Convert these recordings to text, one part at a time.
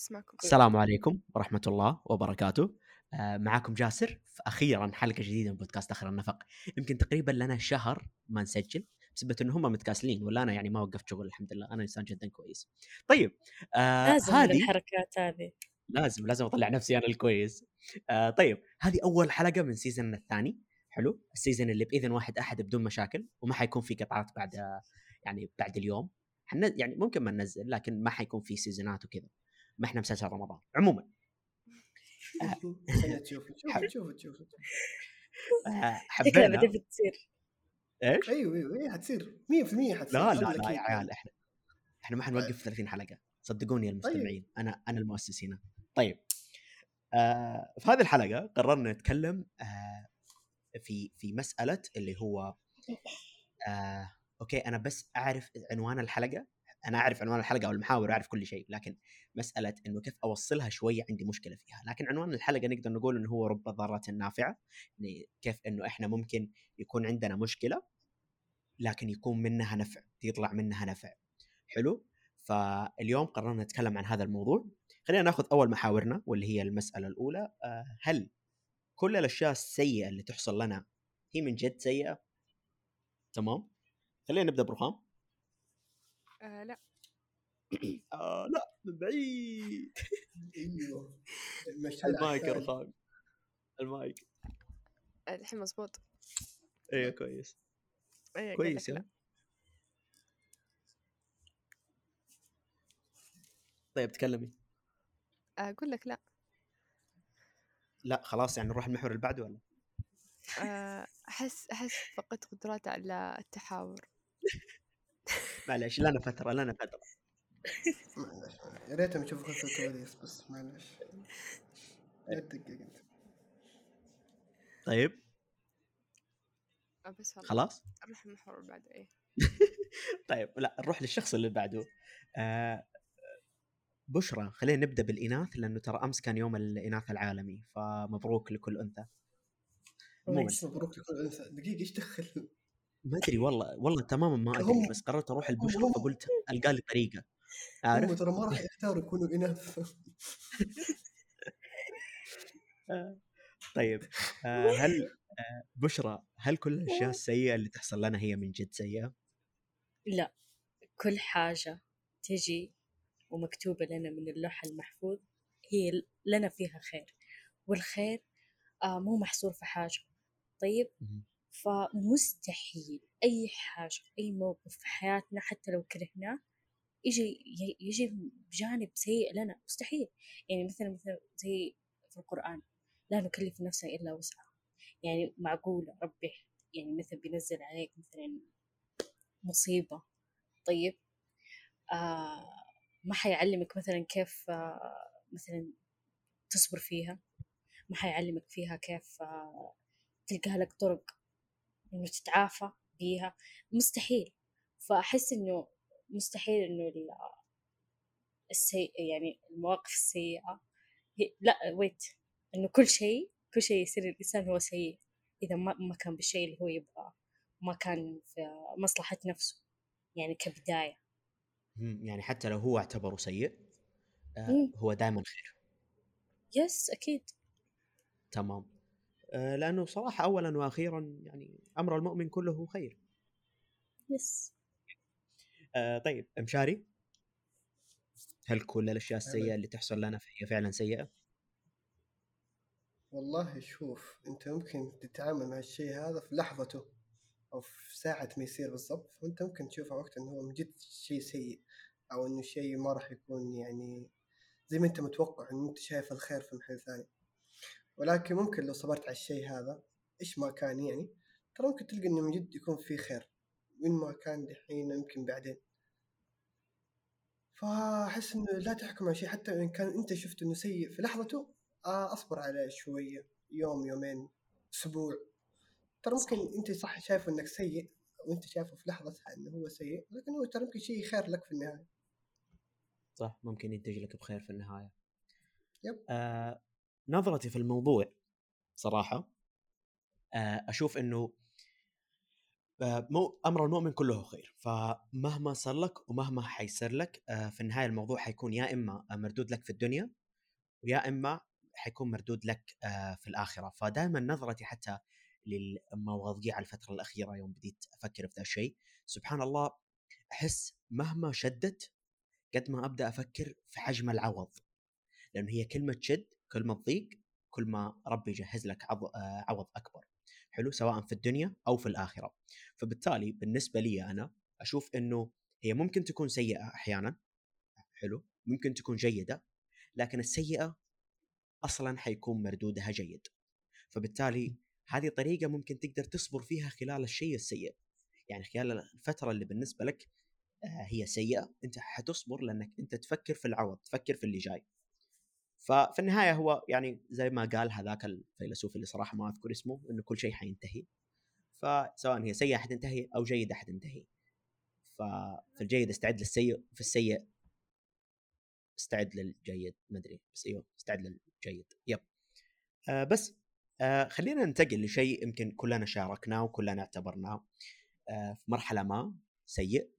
أسمعكم. السلام عليكم ورحمة الله وبركاته. آه، معاكم جاسر فأخيرا حلقة جديدة من بودكاست آخر النفق. يمكن تقريبا لنا شهر ما نسجل بسبب إنه هم متكاسلين ولا أنا يعني ما وقفت شغل الحمد لله. أنا إنسان جدا كويس. طيب آه لازم هذه الحركات هذه. لازم لازم أطلع نفسي أنا الكويس. آه طيب هذه أول حلقة من season الثاني. حلو؟ ال season اللي بإذن واحد أحد بدون مشاكل وما حيكون في قطعات بعد يعني بعد اليوم. حن يعني ممكن ما ننزل لكن ما حيكون في سيزونات وكذا. ما إحنا مسلسل رمضان عموما. خلينا تشوف شوف شوف شوف آه حبينا. بدأت بتصير إيش؟ أيوه أيوه إيه حتصير. 100% حتصير لا لا لا. يا عيال إحنا إحنا ما حنوقف 30 حلقة. صدقوني يا المستمعين أنا أنا المؤسس هنا طيب. آه في هذه الحلقة قررنا نتكلم آه في في مسألة اللي هو آه أوكي أنا بس أعرف عنوان الحلقة أنا أعرف عنوان الحلقة أو المحاور اعرف كل شيء لكن مسألة إنه كيف أوصلها شوية عندي مشكلة فيها. لكن عنوان الحلقة نقدر نقول إنه هو رب ضارة نافعة يعني كيف إنه إحنا ممكن يكون عندنا مشكلة لكن يكون منها نفع يطلع منها نفع. حلو؟ فاليوم قررنا نتكلم عن هذا الموضوع. خلينا ناخذ أول محاورنا واللي هي المسألة الأولى آه، هل كل الأشياء السيئة اللي تحصل لنا هي من جد سيئة؟ تمام؟ خلينا نبدأ برخام آه لا. آه لا من بعيد. أيوه. المايك يا الثاني. رخام المايك. الحين مزبوط أيوه كويس. قال كويس طيب تكلمي. لا أقول لك لا. لا خلاص يعني نروح المحور اللي بعده ولا؟ آه، أحس أحس فقدت قدراتي على التحاور. معلش لنا فتره لنا فتره معلش يا ريتهم يشوفوا خلف الكواليس بس معلش لا تدقق أنت. طيب. بس خلاص؟ نروح المحور اللي بعده إيه. طيب لا نروح للشخص اللي بعده. آه بشرى خلينا نبدأ بالإناث لأنه ترى أمس كان يوم الإناث العالمي فمبروك لكل أنثى. مبروك لكل أنثى. دقيقة إيش دخل؟ ما أدري والله والله تماما ما أدري بس قررت أروح البشرى فقلت ألقى لي طريقة هم عارف ترى ما راح يختاروا يكونوا اناث طيب آه هل آه بشرى هل كل الأشياء السيئة اللي تحصل لنا هي من جد سيئة؟ لا كل حاجة تجي ومكتوبة لنا من اللوح المحفوظ هي لنا فيها خير والخير آه مو محصور في حاجة طيب. فمستحيل أي حاجة أي موقف في حياتنا حتى لو كرهناه يجي يجي بجانب سيء لنا مستحيل. يعني مثلا مثلا زي في القرآن لا نكلف نفسا إلا وسعها. يعني معقولة ربي يعني مثلا بينزل عليك مثلا مصيبة طيب آه ما حيعلمك مثلا كيف آه مثلا تصبر فيها ما حيعلمك فيها كيف آه تلقى لك طرق إنه تتعافى بيها. مستحيل. فأحس إنه مستحيل إنه ال- السيء يعني المواقف السيئة. هي لأ ويت إنه كل شيء كل شيء يصير الإنسان هو سيء. إذا ما ما كان بالشيء اللي هو يبغاه. ما كان في مصلحة نفسه. يعني كبداية. يعني حتى لو هو اعتبره سيء آه. هو دائما خير. يس أكيد. تمام. لأنه صراحة اولا وأخيرا يعني أمر المؤمن كله خير. يس. آه طيب مشاري هل كل الأشياء السيئة اللي تحصل لنا هي فعلا سيئة؟ والله شوف أنت ممكن تتعامل مع الشيء هذا في لحظته أو في ساعة ما يصير بالضبط وأنت ممكن تشوفه وقت إنه هو من جد شيء سيء أو إنه شيء ما راح يكون يعني زي ما أنت متوقع إنه أنت شايف الخير في محل ثاني. ولكن ممكن لو صبرت على الشيء هذا إيش ما كان يعني ترى ممكن تلقى إنه من جد يكون في خير من ما كان دحين يمكن بعدين. فأحس إنه لا تحكم على شيء حتى إن كان أنت شفت إنه سيء في لحظته آه أصبر عليه شوية يوم يومين أسبوع. ترى ممكن أنت صح شايفه إنك سيء وأنت شايفه في لحظتها إنه هو سيء لكن هو ترى يمكن شيء خير لك في النهاية. صح ممكن ينتج لك بخير في النهاية. يب. آه نظرتي في الموضوع صراحة آه أشوف إنه آه، أمر المؤمن كله خير. فمهما صار لك ومهما حيصير لك آه، في النهاية الموضوع حيكون يا إما مردود لك في الدنيا ويا إما حيكون مردود لك في الآخرة. فدائما نظرتي حتى للمواضيع الفترة الأخيرة يوم بديت أفكر في ذا الشيء سبحان الله أحس مهما شدت قد ما أبدأ أفكر في حجم العوض. لأنه هي كلمة شد كلمه ضيق كل ما ربي يجهز لك آه، عوض أكبر. حلو؟ سواء في الدنيا أو في الآخرة. فبالتالي بالنسبة لي أنا أشوف إنه هي ممكن تكون سيئة أحيانا. حلو؟ ممكن تكون جيدة لكن السيئة أصلا حيكون مردودها جيد. فبالتالي هذه طريقة ممكن تقدر تصبر فيها خلال الشيء السيء. يعني خلال الفترة اللي بالنسبة لك آه، هي سيئة أنت حتصبر لأنك أنت تفكر في العوض تفكر في اللي جاي. ففي النهاية هو يعني زي ما قال هذاك الفيلسوف اللي صراحة ما أذكر اسمه إنه كل شيء حينتهي. فسواء هي سيئة حتنتهي أو جيدة حتنتهي. ففي الجيد استعد للسيء في السيء استعد للجيد ما أدري بس إيوه استعد للجيد. يب. آه بس آه خلينا ننتقل لشيء يمكن كلنا شاركناه وكلنا اعتبرناه آه في مرحلة ما سيء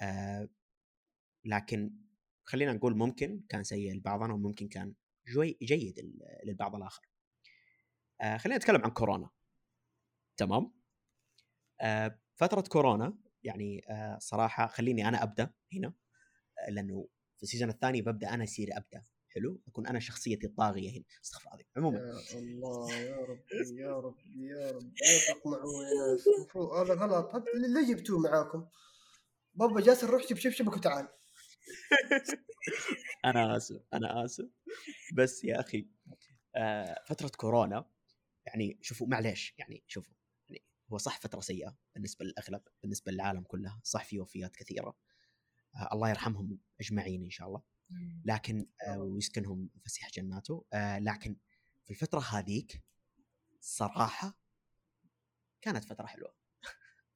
آه لكن خلينا نقول ممكن كان سيء لبعضنا وممكن كان جوي جيد لل- للبعض الآخر. آه خلينا نتكلم عن كورونا. تمام؟ آه فترة كورونا يعني آه صراحة خليني أنا أبدأ هنا آه لأنه في السيزون الثاني ببدأ أنا اصير أبدأ. حلو؟ أكون أنا شخصيتي الطاغية هنا. استغفر العظيم. عموما. يا الله يا ربي يا ربي يا ربي. لا تقمعوا يا هذا غلط ليه جبتوه معاكم؟ بابا جاسر روح جيب شبشبك وتعال. أنا آسف أنا آسف. بس يا أخي آه فترة كورونا يعني شوفوا معليش يعني شوفوا يعني هو صح فترة سيئة بالنسبة للأغلب بالنسبة للعالم كلها صح في وفيات كثيرة. آه الله يرحمهم أجمعين إن شاء الله. لكن آه ويسكنهم فسيح جناته. آه لكن في الفترة هذيك صراحة كانت فترة حلوة.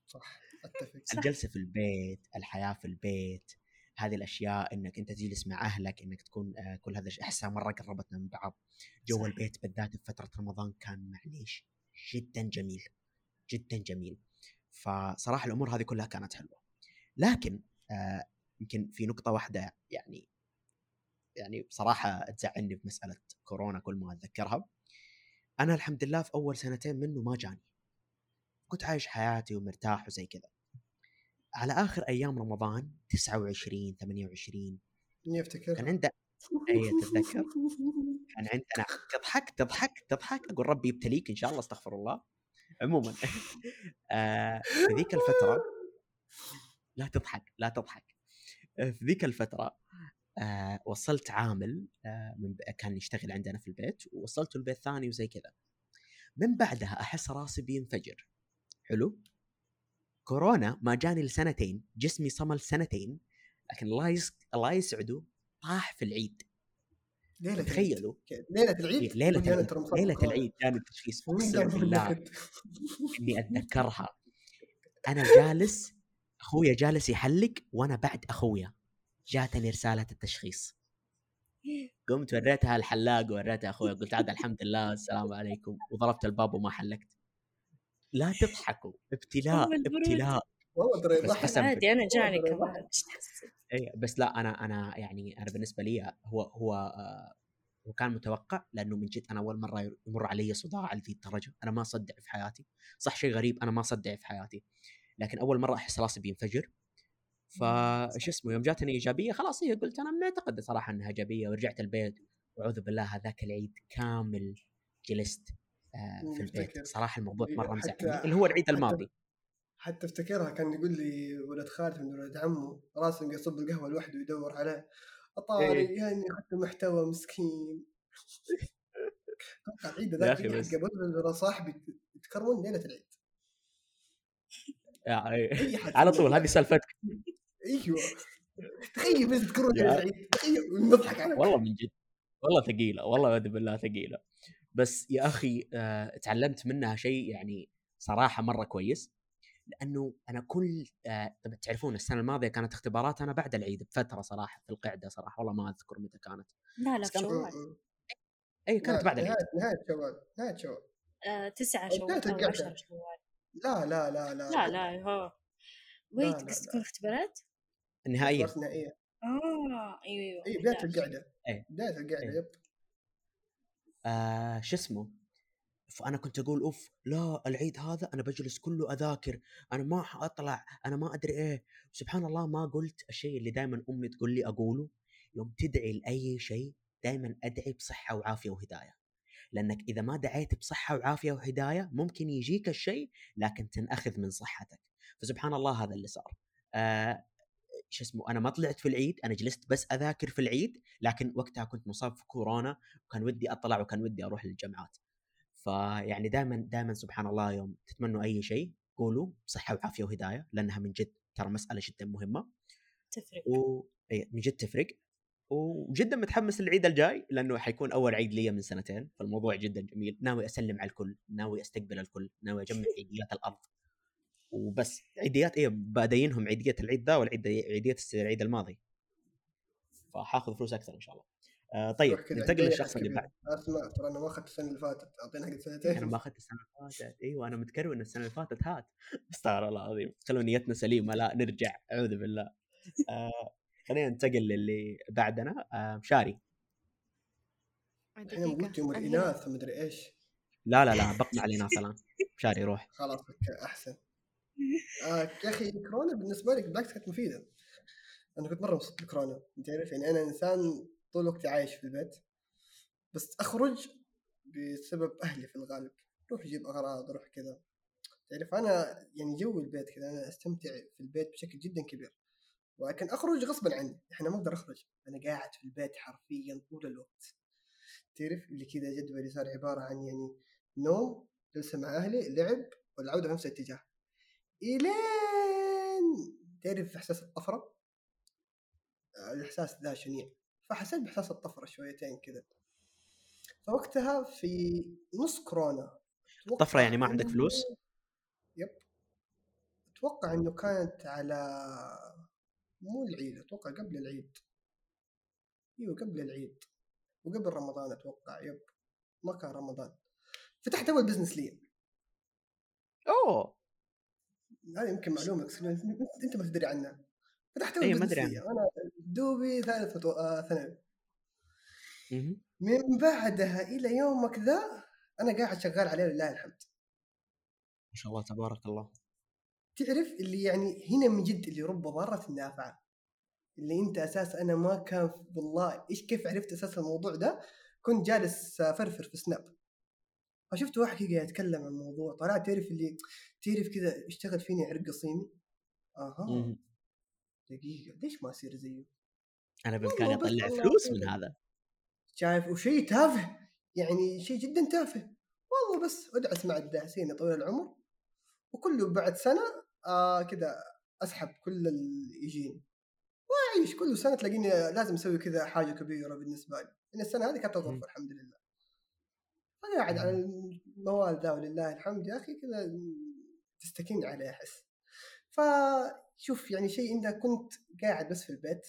صح أتفق. الجلسة في البيت الحياة في البيت هذه الأشياء إنك أنت تجلس مع أهلك إنك تكون آه، كل هذا أحسها مرة قربتنا من بعض. جو. البيت بالذات في فتره رمضان كان معليش جدا جميل جدا جميل. فصراحة الأمور هذه كلها كانت حلوة. لكن آه، يمكن في نقطة واحدة يعني يعني بصراحه تزعلني بمساله كورونا كل ما أتذكرها. أنا الحمد لله في أول سنتين منه ما جاني. كنت عايش حياتي ومرتاح وزي كذا. على آخر أيام رمضان 29 28 إني افتكر كان عنده اي تتذكر؟ كان عندنا تضحك تضحك تضحك أقول ربي يبتليك إن شاء الله استغفر الله. عموما. آه، في ذيك الفترة لا تضحك لا تضحك. آه، في ذيك الفترة آه، وصلت عامل آه، من كان يشتغل عندنا في البيت ووصلته البيت ثاني وزي كذا. من بعدها أحس راسي بينفجر. حلو؟ كورونا ما جاني لسنتين جسمي صمل سنتين لكن الله يس... الله يسعده طاح في العيد. العيد. تخيلوا. ليلة العيد؟ إيه، ليلة تقول لي أنا العيد كورونا. العيد جاني التشخيص أقسم بالله؟ إني أتذكرها. أنا جالس أخويا جالس يحلق وأنا بعد أخويا. جاتني رسالة التشخيص. قمت وريتها الحلاق ووريتها أخويا. قلت عاد الحمد لله السلام عليكم. وضربت الباب وما حلقت. لا تضحكوا ابتلاء. ابتلاء. والله ترى يضحك عادي أنا جاني كمان؟ اي بس لا أنا أنا يعني أنا بالنسبة لي هو هو آه، هو كان متوقع لأنه من جد أنا أول مرة يمر علي صداع لذي الدرجة. أنا ما اصدع في حياتي. صح شيء غريب أنا ما اصدع في حياتي. لكن أول مرة أحس راسي بينفجر. فايش اسمه يوم جاتني إيجابية خلاص هي قلت أنا معتقد صراحة إنها إيجابية ورجعت البيت. واعوذ بالله هذاك العيد كامل جلست. في البيت. صراحة الموضوع إيه، مرة مزعلني اللي هو العيد الماضي. حتى افتكرها كان يقول لي ولد خالتي من ولد عمه راسم يصب القهوة لوحده ويدور عليه. أطاري إيه. يعني حتى محتوى مسكين. أتوقع العيد ذاك. قبل صاحبي يتكرمون ليلة العيد. يعني أي حد على طول هذه سالفتك. أيوه. تخيل بس ليلة العيد. تخيل نضحك عليك. والله من جد. والله ثقيلة والله بالله ثقيلة. بس يا أخي آه تعلمت منها شيء يعني صراحة مرة كويس. لأنه أنا كل آه طبعا تعرفون السنة الماضية كانت اختبارات أنا بعد العيد بفترة صراحة في القعدة صراحة والله ما أذكر متى كانت. لا لا شوال. اي كانت لا، بعد العيد. نهاية شوال نهاية شوال. آه، تسعة شوال القعدة. عشرة شوال. لا لا لا لا لا لا. هو. wait قصدك اختبارات؟ النهائية. اختبارات نهائية. آه أيوه أيوه اي بداية 11. القعدة. إيه. بداية القعدة إيه. yep. آه شو اسمه؟ فأنا كنت أقول أوف لا العيد هذا أنا بجلس كله أذاكر أنا ما حأطلع أنا ما أدري إيه. سبحان الله ما قلت الشيء اللي دائما أمي تقول لي أقوله. يوم تدعي لأي شيء دائما أدعي بصحة وعافية وهداية. لأنك إذا ما دعيت بصحة وعافية وهداية ممكن يجيك الشيء لكن تنأخذ من صحتك. فسبحان الله هذا اللي صار. آه شو اسمه أنا ما طلعت في العيد أنا جلست بس أذاكر في العيد لكن وقتها كنت مصاب في كورونا وكان ودي أطلع وكان ودي أروح للجامعات. فيعني دائما دائما سبحان الله يوم تتمنوا أي شيء قولوا بصحه وعافية وهداية لأنها من جد ترى مسألة جدا مهمة. تفرق. و من جد تفرق. وجدا متحمس للعيد الجاي لأنه حيكون أول عيد لي من سنتين فالموضوع جدا جميل. ناوي أسلم على الكل ناوي أستقبل الكل ناوي أجمع عيديات الأرض. وبس. عيديات إيه بادينهم عيدية العيد ذا والعيد عيدية العيد الماضي. فحاخذ فلوس أكثر إن شاء الله. آه طيب ننتقل للشخص اللي. بعد. اسمع ترى أنا ما أخذت السنة اللي فاتت. اعطينا حق أنا سنتين ما أخذت السنة اللي فاتت. إيوه أنا متكرون السنة اللي فاتت هات. استغفر الله العظيم. خلوا نيتنا سليمة لا نرجع. أعوذ بالله. آه خلينا ننتقل للي بعدنا. آه شاري. إحنا قلت يوم الإناث ومدري إيش. لا لا لا بقنع الناس الان شاري روح. خلاص أوكي أحسن. آه يا أخي الكورونا بالنسبة لي بالعكس كانت مفيدة. أنا كنت مرة مبسوط بالكورونا أنت عارف؟ يعني أنا إنسان طول وقتي عايش في البيت بس أخرج بسبب أهلي في الغالب. روح أجيب أغراض روح كذا. تعرف؟ أنا يعني جو البيت كذا أنا أستمتع في البيت بشكل جدا كبير. ولكن أخرج غصبا عني. إحنا ما أقدر أخرج. أنا قاعد في البيت حرفيا طول الوقت. تعرف؟ اللي كذا جدولي صار عبارة عن يعني نوم جلسة مع أهلي لعب والعودة في نفس الاتجاه. إلين! تعرف إحساس الطفرة؟ الإحساس ذا شنيع. فحسيت بإحساس الطفرة شويتين كذا فوقتها في نص كورونا طفرة يعني ما عندك فلوس؟ يب. أتوقع إنه كانت على مو العيد أتوقع قبل العيد. أيوه قبل العيد. وقبل رمضان أتوقع يب. ما كان رمضان. فتحت أول بزنس لي. أوه! هذه يمكن معلومة انت ما تدري عنها فتحت اول إيه، ما لي أنا دوبي ثالث متو... آه ثانوي. من بعدها إلى يومك ذا أنا قاعد شغال عليه لله الحمد. ما شاء الله تبارك الله. تعرف اللي يعني هنا من جد اللي رب ضارة نافعة اللي أنت أساس أنا ما كان والله إيش كيف عرفت أساس الموضوع ده؟ كنت جالس فرفر في سناب فشفت واحد كذا يتكلم عن الموضوع. طلعت تعرف اللي تعرف كذا اشتغل فيني عرق صيني أها. مهم. دقيقة ليش ما أصير زيه؟ أنا بإمكاني أطلع فلوس من. هذا. شايف وشيء تافه يعني شيء جدا تافه. والله بس أدعس مع الداعسين طويل العمر وكله بعد سنة آه كذا أسحب كل اللي يجيني وأعيش كل سنة تلاقيني لازم أسوي كذا حاجة كبيرة بالنسبة لي. لأن السنة هذه كانت. الغرفه الحمد لله. أنا قاعد على الموال ذا ولله الحمد يا أخي كذا تستكين عليه احس فشوف يعني شيء انت كنت قاعد بس في البيت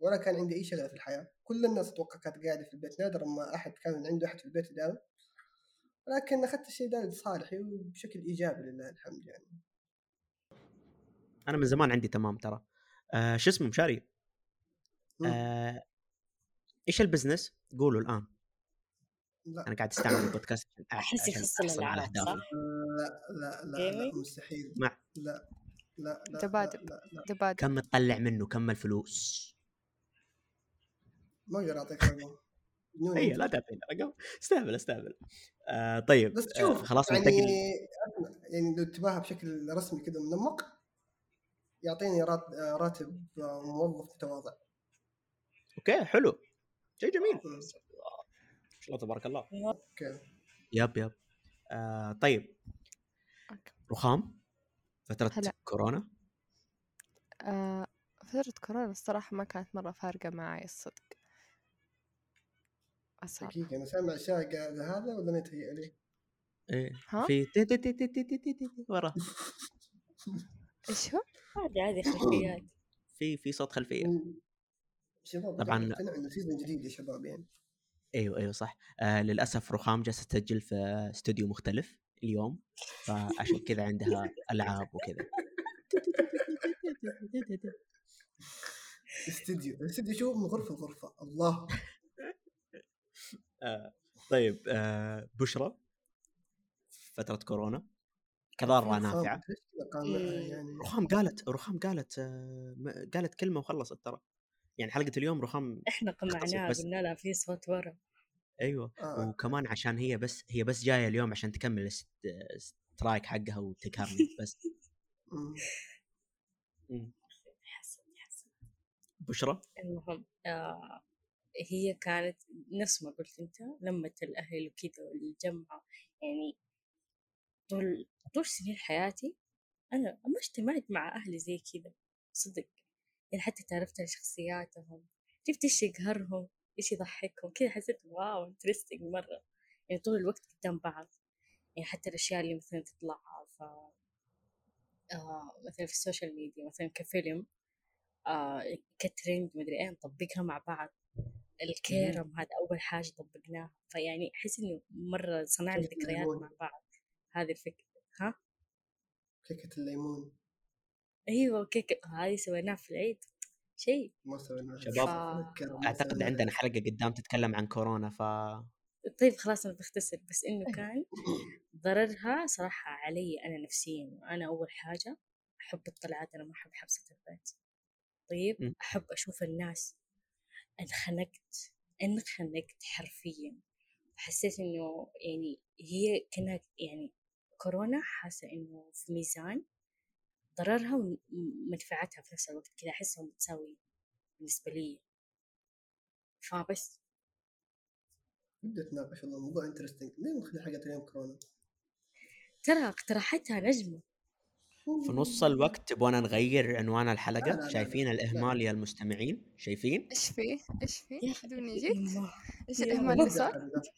ولا كان عندي أي شغله في الحياة كل الناس أتوقع كانت قاعدة في البيت نادر ما أحد كان عنده أحد في البيت يداوم ولكن أخذت الشيء ده لصالحي وبشكل إيجابي لله الحمد يعني. أنا من زمان عندي تمام ترى. آه شو اسمه مشاري. آه إيش ال business؟ قولوا الآن. لا. أنا قاعد أستعمل البودكاست عشان يخص أهدافي. صح؟ لا لا لا, لا Gaming؟ مستحيل. مع لا لا لا. لا, لا, لا. دبادب كم تطلع منه؟ كم الفلوس؟ ما أقدر أعطيك رقم. اي. لا تعطيني رقم. استهبل استهبل. آه طيب بس آه شوف خلاص يعني أسمع، يعني لو تباها بشكل رسمي كذا منمق يعطيني رات- راتب موظف متواضع. okay حلو. شيء جميل. شاء الله تبارك الله okay. yep yep. آه طيب. okay. رخام فترة هلا. كورونا. آه فترة كورونا الصراحة ما كانت مرة فارقة معي الصدق. أصعب. دقيقة أنا سامع أشياء قاعدة هذا ولا ما يتهيأ لي؟ إيه. ها؟ في تي تي تي تي تي تي تي تي ورا. إيش هو؟ هذه هذه خلفيات. في في صوت خلفية. شباب طبعاً- season جديد يا شباب يعني. أيوه أيوه صح. آه للأسف رخام جالسة تسجل في استوديو مختلف اليوم فعشان كذا عندها ألعاب وكذا. استديو الاستديو شو؟ من غرفة لغرفة. الله. آه، طيب آه، بشرى فترة كورونا. كضاره نافعة. إيه. يعني رخام قالت رخام قالت آه، قالت كلمة وخلصت ترى. يعني حلقة اليوم رخام إحنا قمعناها بس- قلنا لها في صوت ورا. أيوه آه. وكمان عشان هي بس هي بس جاية اليوم عشان تكمل السترايك حقها وتقهرني بس. حسن. بشرى؟ المهم آه هي كانت نفس ما قلت أنت لمة الأهل وكذا والجمعة. يعني طول طول سنين حياتي أنا ما اجتمعت مع أهلي زي كذا صدق. يعني حتى تعرفت على شخصياتهم شفت إيش يقهرهم إيش يضحكهم كذا حسيت wow interesting مرة. يعني طول الوقت قدام بعض. يعني حتى الأشياء اللي مثلا تطلع ف آه مثلا في ال social media مثلا كفيلم آه كترند مدري إيه نطبقها مع بعض. الكيرم هذا أول حاجة طبقناها. فيعني أحس إنه مرة صنعنا ذكريات. مع بعض. هذه الفكرة. ها؟ كيكة الليمون. أيوه كيكه هذه سويناها في العيد شيء ما سوينا شباب، ما أعتقد. عندنا حلقة قدام تتكلم عن كورونا ف طيب خلاص أنا بختصر بس إنه كان ضررها صراحة علي أنا نفسيا أنا أول حاجة أحب الطلعات أنا ما أحب حبسة البيت طيب. أحب أشوف الناس انخنقت انخنقت حرفيا حسيت إنه يعني هي كانها يعني كورونا حاسة إنه في ميزان ضررها ومنفعتها في نفس الوقت كذا أحسها متساوية بالنسبة لي فبس بدي اتناقش والله الموضوع interesting ليه نخلي حلقه اليوم كورونا؟ ترى اقترحتها نجمة في نص الوقت تبغانا نغير عنوان لا، لا، الحلقة لا، شايفين لا. الإهمال يا المستمعين شايفين إيش فيه؟ إيش فيه؟ بدوني جيت؟ إيش الله. اللي صار؟ نزعل؟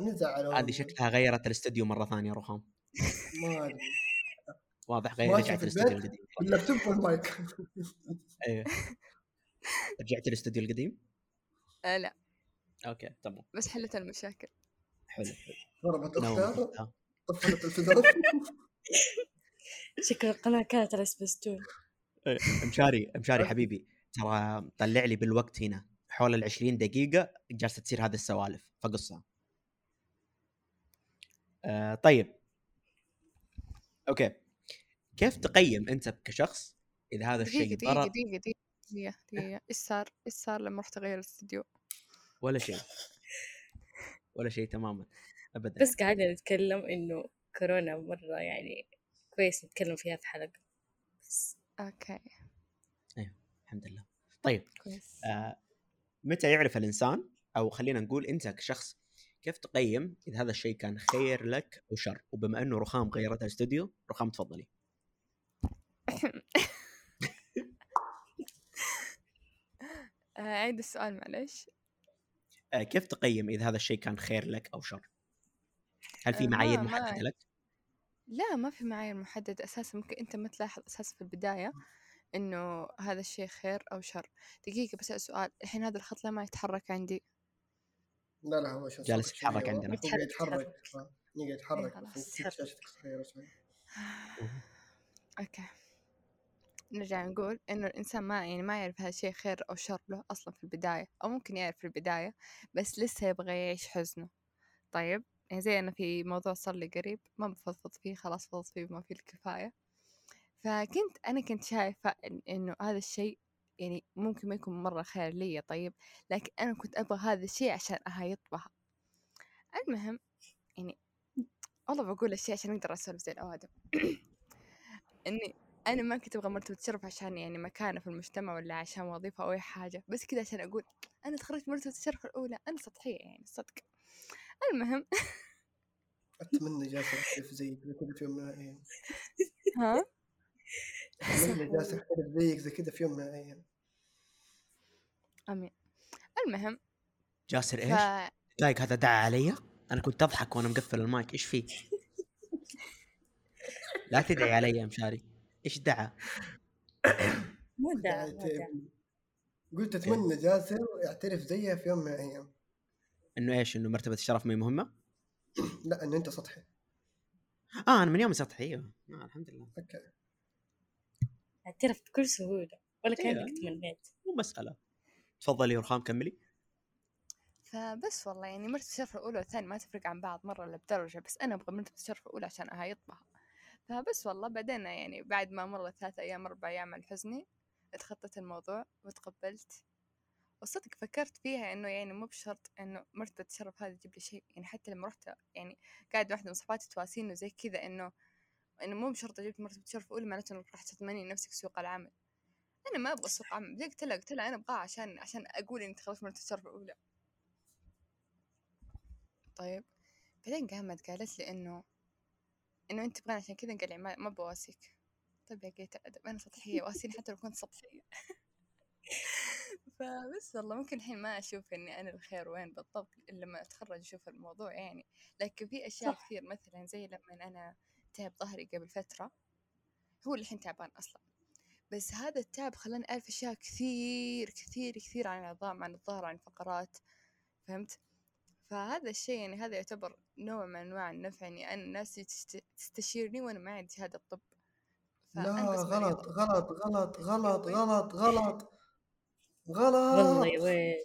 مين زعله؟ هذه شكلها غيرت الاستوديو مرة ثانية رخام ما أدري واضح غير رجعت الاستوديو؟ القديم. ال laptop وال mic أيوه. رجعت الاستوديو القديم؟ آه لا. okay تمام. بس حلت المشاكل. حلو. حلو ضربت اختها. طفلت التلفزيون. شكل القناة كانت على سبيستون إيه، مشاري مشاري حبيبي ترى طلع لي بالوقت هنا حول ال 20 دقيقة جالسة تصير هذه السوالف فقصها. آه طيب. okay. كيف تقيم أنت كشخص إذا هذا الشيء دقيقة ضرر دقيقة دقيقة دقيقة دقيقة. إيش صار؟ إيش صار لما رحت اغير الاستديو؟ ولا شيء. ولا شيء تماما ابدا. بس قاعدة نتكلم إنه كورونا مرة يعني كويس نتكلم فيها في حلقة. بس. okay. الحمد لله. طيب كويس. آه متى يعرف الإنسان أو خلينا نقول أنت كشخص كيف تقيم إذا هذا الشيء كان خير لك أو شر؟ وبما إنه رخام غيرت الاستوديو رخام تفضلي. عيد السؤال معلش آه كيف تقيم إذا هذا الشيء كان خير لك أو شر؟ هل في آه، معايير ما- ما- محدده لك؟ لا ما في معايير محددة أساسا. ممكن أنت ما تلاحظ أساسا في البداية إنه هذا الشيء خير أو شر. دقيقة بسأل سؤال. الحين هذا الخط لما يتحرك عندي. لا لا هو شوف جالس يتحرك عندنا. يتحرك، يتحرك. آه، يتحرك. خلاص، بس يتحرك. شاشتك صغيرة شوي أوكي نرجع نقول إنه الإنسان ما يعني ما يعرف هذا الشيء خير أو شر له أصلا في البداية أو ممكن يعرف في البداية بس لسه يبغى يعيش حزنه. طيب يعني زي أنا في موضوع صار لي قريب ما بفضفض فيه خلاص فضفض فيه بما فيه الكفاية. فكنت أنا كنت شايفة إن- إنه هذا الشيء يعني ممكن ما يكون مرة خير لي طيب لكن أنا كنت أبغى هذا الشيء عشان أهيط بها المهم يعني والله بقول الشيء عشان أقدر أسولف زي الأوادم. إني أنا ما كنت أبغى مرتبة شرف عشان يعني مكانة في المجتمع ولا عشان وظيفة أو أي حاجة بس كذا عشان أقول أنا تخرجت مرتبة الشرف الأولى أنا سطحية يعني صدق. المهم أتمنى جالس أحترف زيك زي كذا في يوم من الأيام. ها؟ أتمنى جالس أحترف زيك زي كذا في يوم من الأيام. آمين. المهم جاسر ف... إيش؟ دايق هذا دعا علي؟ أنا كنت أضحك وأنا مقفل المايك إيش فيه؟ لا تدعي علي يا مشاري. إيش دعا؟ ما دعا ما دعا. قلت أتمنى جاسر يعترف زيها في يوم من الأيام. إنه إيش؟ إنه مرتبة الشرف ما هي مهمة؟ لا انه أنت سطحي. آه أنا من يوم سطحي أيوه. آه الحمد لله. أوكي. اعترف بكل سهولة. ولا إيه. كأنك تمنيت مو مسألة. تفضلي رخام كملي. فبس والله يعني مرتبة الشرف الأولى والثانية ما تفرق عن بعض مرة إلا بدرجة بس أنا أبغى مرتبة الشرف الأولى عشان أهايطها. فبس والله بعدين يعني بعد ما مرت ثلاث أيام أربع أيام عن حزني اتخطيت الموضوع وتقبلت. وصدق فكرت فيها إنه يعني مو بشرط إنه مرتبة الشرف هذه تجيب لي شيء. يعني حتى لما رحت يعني قاعد واحدة من صحباتي تواسيني وزي كذا إنه إنه مو بشرط جبت مرتبة الشرف الأولى معناته إنك راح تتمني نفسك سوق العمل. أنا ما أبغى سوق عمل. زي قلت لها قلت لها أنا أبغاها عشان عشان أقول إني تخلصت مرتبة الشرف الأولى. طيب. بعدين قامت قالت لي إنه إنه أنت تبغاني عشان كذا؟ قال لي ما, ما بواسيك طيب يا قيت أنا سطحية واسيني حتى لو كنت سطحية. فبس والله ممكن الحين ما أشوف إني أنا الخير وين بالضبط لما أتخرج أشوف الموضوع يعني. لكن في أشياء صح. كثير مثلا زي لما أنا تعب ظهري قبل فترة هو الحين تعبان أصلا. بس هذا التعب خلاني أعرف أشياء كثير كثير كثير عن العظام عن الظهر عن الفقرات. فهمت؟ فهذا الشيء يعني هذا يعتبر نوع من أنواع النفع يعني أنا الناس تست- تستشيرني وأنا ما عندي شهادة طب فأنا لا بس غلط مريضة غلط غلط غلط غلط غلط. والله يا غلط. ويلي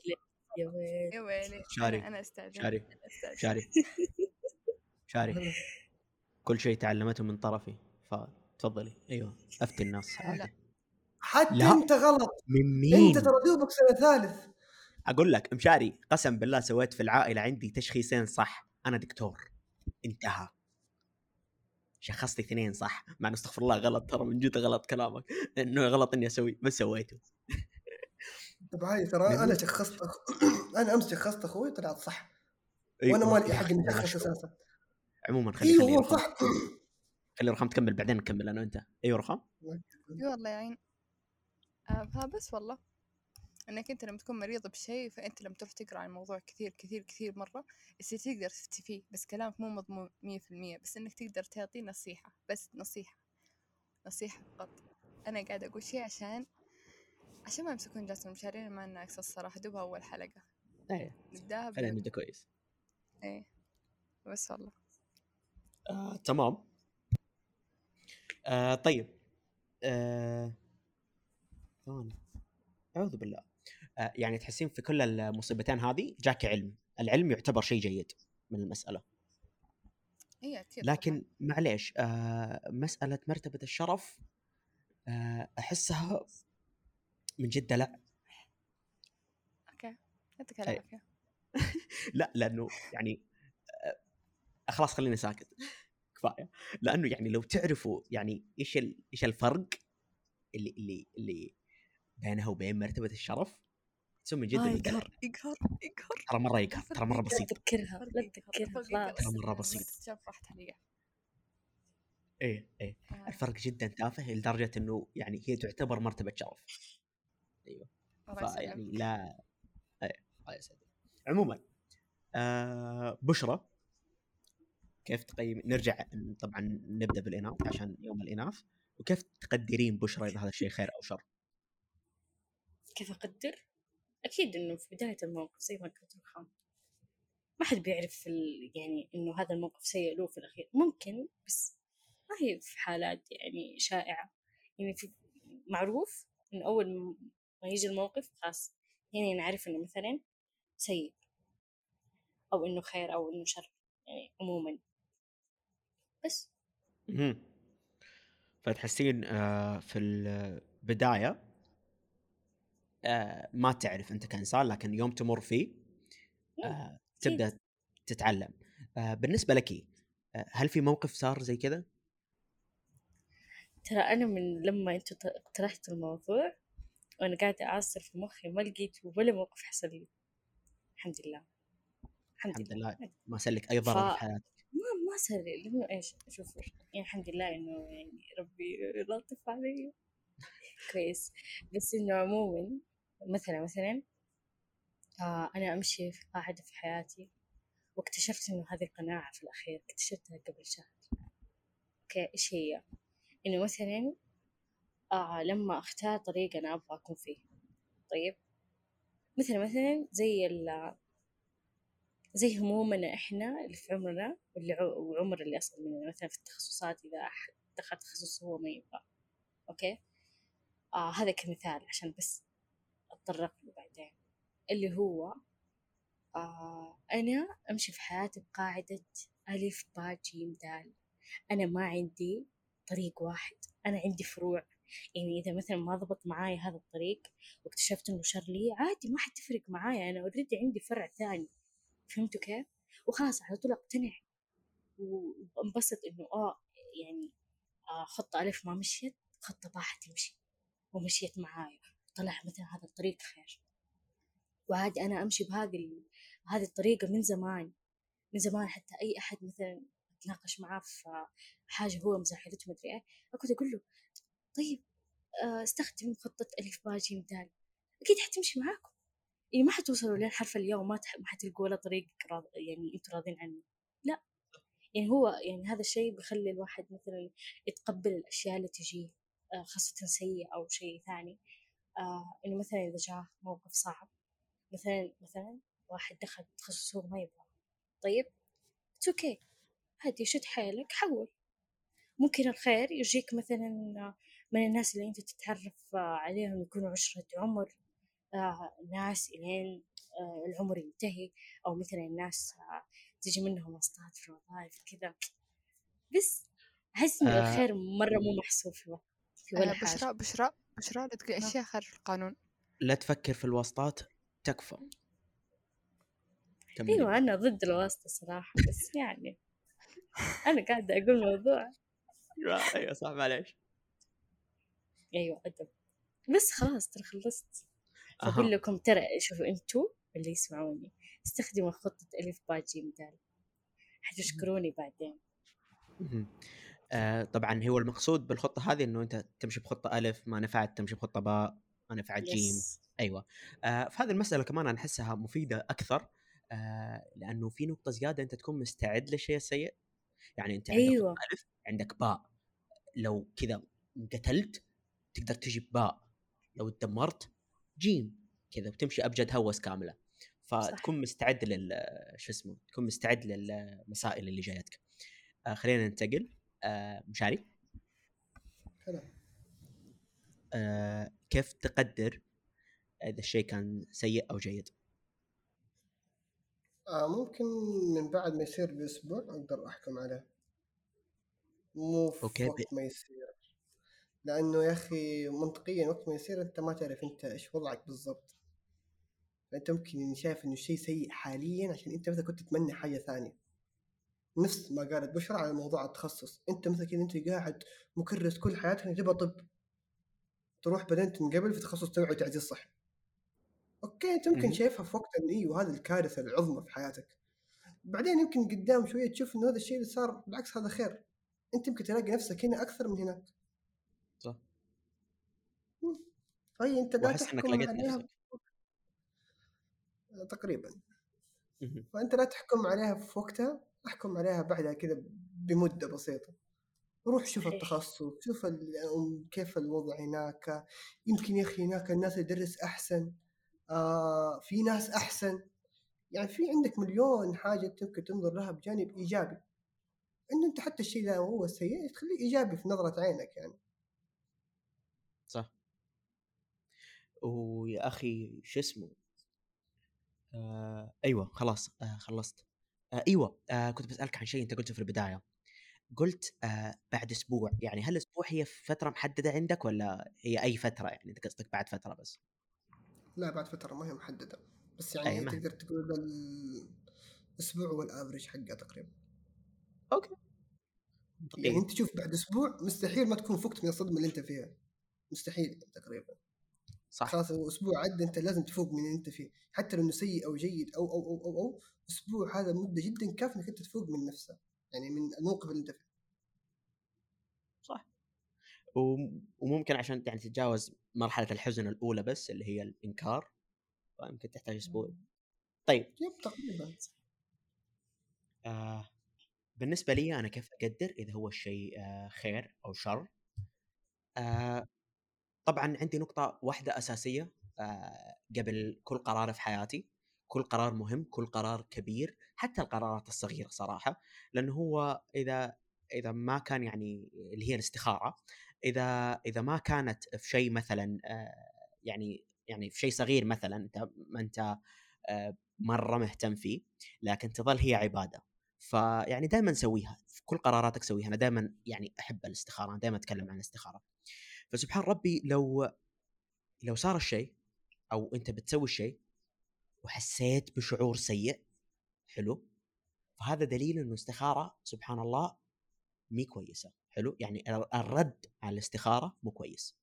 يا ويلي. يا ويلي. شاري. أنا, أستاذن. شاري شاري. شاري. كل شيء تعلمته من طرفي فتفضلي. أيوه أفتي الناس لا. عادي. حتى لا. أنت غلط. من مين؟ أنت ترى دوبك سنة ثالث. أقول لك مشاري قسم بالله سويت في العائلة عندي تشخيصين صح. أنا دكتور. انتهى. شخصت اثنين صح؟ مع إنه استغفر الله غلط ترى من جد غلط كلامك. إنه غلط إني أسوي بس سويته. طب هاي ترى أنا شخصت أخ... أنا أمس شخصت أخوي طلعت صح. أيوة، وأنا مالي حق إني اشخص. أساسا. عموما خلي أيوه خلي صح. خلي رخام تكمل بعدين نكمل أنا وأنت. أيوه رخام اي والله يعين فبس والله. إنك أنت لما تكون مريض بشيء فأنت لما تروح تقرأ عن الموضوع كثير كثير كثير مرة يصير تقدر تفتي فيه بس كلامك مو مضمون مية في المية بس إنك تقدر تعطيه نصيحة بس نصيحة نصيحة فقط. أنا قاعدة أقول شيء عشان عشان ما يمسكون جالسين مشارين ما ناقصة الصراحة دوبها أول حلقة. إيه نبداها خلينا. نبدأ كويس. إيه بس والله. آه، تمام. آه، طيب. آه، ثواني. أعوذ بالله. آه، يعني تحسين في كل المصيبتين هذه جاك علم. العلم يعتبر شيء جيد من المسألة. أكيد لكن معليش آه، مسألة مرتبة الشرف آه، أحسها من جد لا. أوكي يعطيك طيب. لا لأنه يعني آه، خلاص خليني ساكت. كفاية. لأنه يعني لو تعرفوا يعني إيش إيش الفرق اللي اللي اللي بينها وبين مرتبة الشرف تسوي من جد آه. يقهر يقهر يقهر ترى مرة يقهر ترى مرة لا بسيط تذكرها لا تذكرها خلاص ترى مرة بسيط. شوف راحت إيه إيه آه. الفرق جدا تافه لدرجة إنه يعني هي تعتبر مرتبة شرف يسلمك. فيعني لا إيه الله يسعدك عموما آه بشرى كيف تقيم نرجع طبعا نبدأ بالإناث عشان يوم الإناث وكيف تقدرين بشرى إذا هذا الشيء خير أو شر؟ كيف أقدر؟ أكيد إنه في بداية الموقف زي ما قلت لكم ما حد بيعرف. يعني إنه هذا الموقف سيء له في الأخير ممكن بس ما هي في حالات يعني شائعة يعني في معروف إنه أول ما يجي الموقف خلاص يعني نعرف إنه مثلا سيء أو إنه خير أو إنه شر يعني عموما بس. فتحسين آه في البداية آه ما تعرف أنت كإنسان لكن يوم تمر فيه آه تبدأ تتعلم. آه بالنسبة لك آه هل في موقف صار زي كذا؟ ترى أنا من لما أنتوا ط- اقترحتوا الموضوع وأنا قاعدة أعصر في مخي ما لقيت ولا موقف حصل لي. الحمد لله. الحمد, الحمد لله. لله ما سلك أي ضرر ف- في حياتك؟ ما ما صار لي. لأنه إيش شوف يعني الحمد لله إنه يعني ربي لطف علي. كويس. بس إنه عموما مثلا مثلا آه أنا أمشي في قاعدة في حياتي واكتشفت إنه هذه القناعة في الأخير اكتشفتها قبل شهر أوكي إيش هي؟ إنه مثلا آه لما أختار طريق أنا أبغى أكون فيه. طيب؟ مثلا مثلا زي ال زي همومنا إحنا اللي في عمرنا واللي وعمر اللي أصغر مننا. مثلا في التخصصات إذا أحد دخل تخصص هو ما يبغى. أوكي؟ آه هذا كمثال عشان بس أتطرق له بعدين. اللي هو آه أنا أمشي في حياتي بقاعدة ألف باء جيم دال أنا ما عندي طريق واحد أنا عندي فروع. يعني إذا مثلا ما ضبط معاي هذا الطريق واكتشفت إنه شر لي عادي ما حتفرق معايا أنا أوريدي عندي فرع ثاني. فهمتوا كيف؟ وخلاص على طول أقتنع. وانبسط إنه آه يعني آه خطة ألف ما مشيت خطة باء حتمشي ومشيت معايا. طلع مثلا هذا الطريق خير. وعادي أنا أمشي بهذه هذه الطريقة من زمان من زمان حتى أي أحد مثلا أتناقش معاه في حاجة هو مزعلته مدري إيه أكنت أقول له طيب آه، استخدم خطة ألف باء جيم دال أكيد حتمشي معاكم. يعني ما حتوصلوا لين حرف اليوم ما ما حتلقوا ولا طريق راض... يعني أنتوا راضين عنه. لا. يعني هو يعني هذا الشيء بيخلي الواحد مثلا يتقبل الأشياء اللي تجيه آه، خاصة سيئة أو شيء ثاني. آه إنه مثلا إذا جاه موقف صعب مثلا مثلا واحد دخل تخصص هو ما يبغى طيب؟ it's okay عادي شد حيلك حول ممكن الخير يجيك مثلا من الناس اللي أنت تتعرف عليهم يكونوا عشرة عمر آه، ناس إلين آه، العمر ينتهي أو مثلا الناس آه، تجي منهم واسطات في الوظائف كذا. بس أحس إن آه. الخير مرة مو محسوب في في ولا آه، بشرى بشرى بشرى لا تقولي آه. أشياء خارج القانون. لا تفكر في الواسطات تكفى. كملي. أيوة أنا ضد الواسطة صراحة بس يعني أنا قاعدة أقول موضوع. أيوه صح معليش. أيوة أدب. بس خلاص ترى خلصت. أها. فأقول لكم ترى شوفوا أنتوا اللي يسمعوني استخدموا خطة ألف باء جيم دال حتشكروني بعدين. آه طبعا هو المقصود بالخطة هذه إنه أنت تمشي بخطة ألف ما نفعت تمشي بخطة باء ما نفعت جيم. yes. أيوه. آه فهذه المسألة كمان أنا أحسها مفيدة أكثر آه لأنه في نقطة زيادة أنت تكون مستعد للشيء السيء يعني أنت عندك أيوة. ألف عندك باء. لو كذا انقتلت تقدر تجي باء. لو تدمرت جيم. كذا وتمشي أبجد هوس كاملة. فتكون مستعد لل شو اسمه تكون مستعد للمسائل اللي جايتك. آه خلينا ننتقل. مشاري. حلو. آه كيف تقدر إذا الشيء كان سيء أو جيد؟ آه ممكن من بعد ما يصير بأسبوع أقدر أحكم عليه. مو في أوكي، وقت ما يصير. لأنه يا أخي منطقيا وقت ما يصير أنت ما تعرف أنت إيش وضعك بالضبط. أنت ممكن شايف إنه شيء سيء حاليا عشان أنت مثلا كنت تتمنى حاجة ثانية. نفس ما قالت بشرى على موضوع التخصص. أنت مثلا كذا أنت قاعد مكرس كل حياتك إنك تبغى طب. تروح بعدين تنقبل في تخصص توعي وتعزيز صحي أوكي أنت ممكن مهم. شايفها في وقت إن أيوه هذه الكارثة العظمى في حياتك. بعدين يمكن قدام شوية تشوف إنه هذا الشيء اللي صار بالعكس هذا خير. أنت يمكن تلاقي نفسك هنا أكثر من هناك. صح. اي أنت لا إنك تحكم لقيت عليها نفسك. تقريبا. فأنت لا تحكم عليها في وقتها. أحكم عليها بعدها كذا بمدة بسيطة. روح شوف. التخصص شوف كيف الوضع هناك. يمكن يا أخي هناك الناس يدرس أحسن. آه في ناس أحسن. يعني في عندك مليون حاجة ممكن تنظر لها بجانب إيجابي. انه أنت حتى الشيء اللي هو سيء تخليه إيجابي في نظرة عينك يعني. صح. ويا أخي شو اسمه؟ آه أيوه خلاص آه خلصت. آه أيوه. آه كنت بسألك عن شيء أنت قلته في البداية. قلت آه بعد أسبوع. يعني هل أسبوع هي فترة محددة عندك ولا هي أي فترة؟ يعني أنت قصدك بعد فترة بس. لا بعد فترة ما هي محددة. بس يعني ما- تقدر تقول الأسبوع هو الافرج حقها تقريبا. منطقيا يعني أنت تشوف بعد أسبوع مستحيل ما تكون فقت من الصدمة اللي أنت فيها. مستحيل تقريبا. صح. خلاص أسبوع عدى أنت لازم تفوق من اللي أنت فيه. حتى لو إنه سيء أو جيد أو أو أو أو, أو أسبوع هذا مدة جدا كافية إنك أنت تفوق من نفسه يعني من الموقف اللي أنت فيه. صح. وم- وممكن عشان يعني تتجاوز مرحلة الحزن الأولى بس اللي هي الإنكار فيمكن تحتاج أسبوع. طيب. يب تقريبا. آه بالنسبة لي أنا كيف أقدر إذا هو الشيء آه خير أو شر؟ آه طبعا عندي نقطة واحدة أساسية آه قبل كل قرار في حياتي كل قرار مهم كل قرار كبير حتى القرارات الصغيرة صراحة لأنه هو إذا إذا ما كان يعني اللي هي الاستخارة إذا إذا ما كانت في شيء مثلا آه، يعني يعني في شيء صغير مثلا أنت ما أنت آه، مرة مهتم فيه لكن تظل هي عبادة. فيعني دائما سويها في كل قراراتك سويها أنا دائما يعني أحب الاستخارة دائما أتكلم عن الاستخارة. فسبحان ربي لو لو صار الشيء أو أنت بتسوي الشيء وحسيت بشعور سيء حلو؟ فهذا دليل إنه استخارة سبحان الله مي كويسة حلو؟ يعني الرد على الاستخارة مو كويس.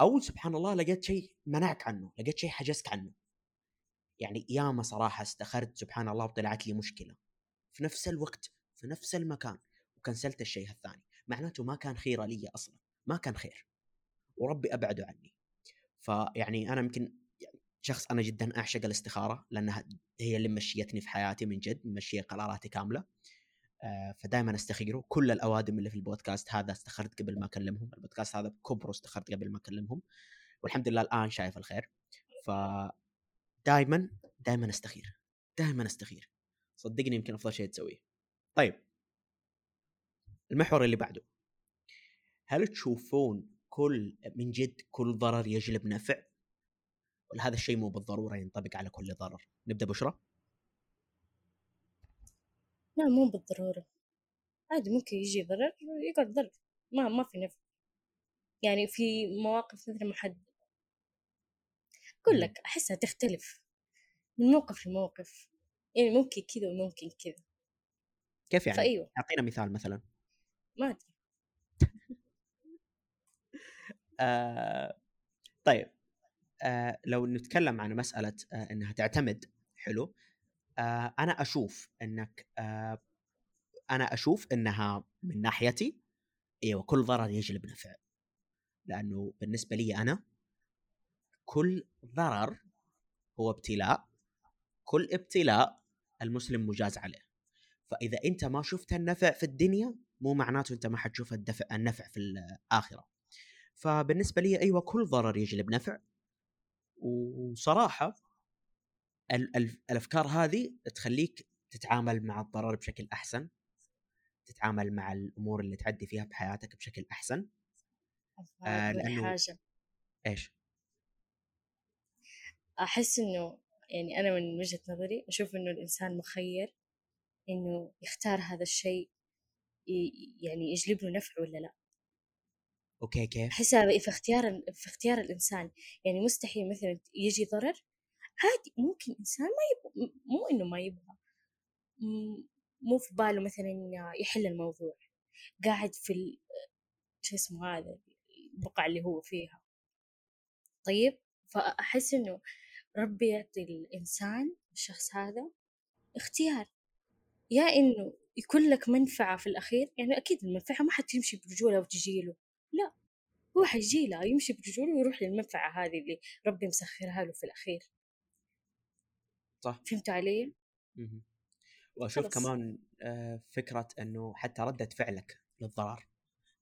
أو سبحان الله لقيت شيء منعك عنه لقيت شيء حجزك عنه. يعني ياما صراحة استخرت سبحان الله وطلعت لي مشكلة. في نفس الوقت في نفس المكان وكنسلت الشيء الثاني. معناته ما كان خيره لي أصلا ما كان خير. وربي أبعده عني. فيعني أنا يمكن شخص أنا جدا أعشق الاستخارة لأنها هي اللي مشيتني في حياتي من جد مشية قراراتي كاملة. آه، فدائما أستخيره. كل الأوادم اللي في البودكاست هذا استخرت قبل ما أكلمهم. البودكاست هذا بكبره استخرت قبل ما أكلمهم. والحمد لله الآن شايف الخير. ف دائما دائما أستخير. دائما أستخير. صدقني يمكن أفضل شيء تسويه. طيب. المحور اللي بعده. هل تشوفون كل من جد كل ضرر يجلب نفع. ولا هذا الشيء مو بالضرورة ينطبق على كل ضرر. نبدأ بشرى؟ لا مو بالضرورة. عادي ممكن يجي ضرر يقعد ضرر. ما ما في نفع. يعني في مواقف مثل محددة. أقول لك أحسها تختلف. من موقف لموقف. يعني ممكن كذا وممكن كذا. كيف يعني؟ فأيوه. أعطينا مثال مثلا. ما أدري. آه طيب آه لو نتكلم عن مسألة آه إنها تعتمد حلو. آه أنا أشوف إنك آه أنا أشوف إنها من ناحيتي أيوه كل ضرر يجلب نفع. لأنه بالنسبة لي أنا كل ضرر هو ابتلاء كل ابتلاء المسلم مجاز عليه. فإذا أنت ما شفت النفع في الدنيا مو معناته أنت ما حتشوف الدفع النفع في الآخرة. فبالنسبة لي أيوه كل ضرر يجلب نفع. وصراحة الأفكار هذه تخليك تتعامل مع الضرر بشكل أحسن تتعامل مع الأمور اللي تعدي فيها بحياتك بشكل أحسن. آه لأنه حاجة. إيش؟ أحس إنه يعني أنا من وجهة نظري أشوف إنه الإنسان مخير إنه يختار هذا الشيء يعني يجلب له نفع ولا لأ. أوكي كيف؟ احسها في اختيار في اختيار الإنسان. يعني مستحيل مثلا يجي ضرر عادي ممكن إنسان ما يبغى مو إنه ما يبغى. مو في باله مثلا يحل الموضوع. قاعد في ال... شو اسمه هذا البقعة اللي هو فيها. طيب فأحس إنه ربي يعطي الإنسان الشخص هذا اختيار. يا إنه يكون لك منفعة في الأخير يعني أكيد المنفعة ما حتمشي برجولة وتجيله. لا هو حيجيله يمشي برجوله ويروح للمنفعة هذه اللي ربي مسخرها له في الأخير. صح. فهمت علي؟ وأشوف خلص. كمان آه، فكرة إنه حتى ردة فعلك للضرر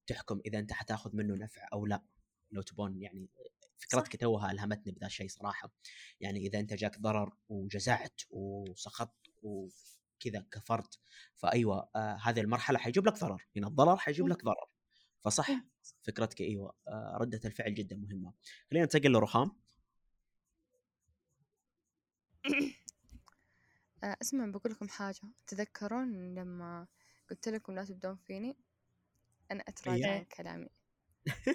تحكم إذا أنت حتاخذ منه نفع أو لا. لو تبون يعني فكرتك توها ألهمتني بذا الشيء صراحة. يعني إذا أنت جاك ضرر وجزعت وسخطت وكذا كفرت فأيوة آه هذه المرحلة حيجيب لك ضرر. من الضرر حيجيب لك ضرر. فصح فكرتك أيوه ردة الفعل جدا مهمة. خلينا ننتقل لرخام. آه، اسمع بقول لكم حاجة. تذكرون لما قلت لكم لا تبدون فيني؟ أنا أتراجع عن كلامي.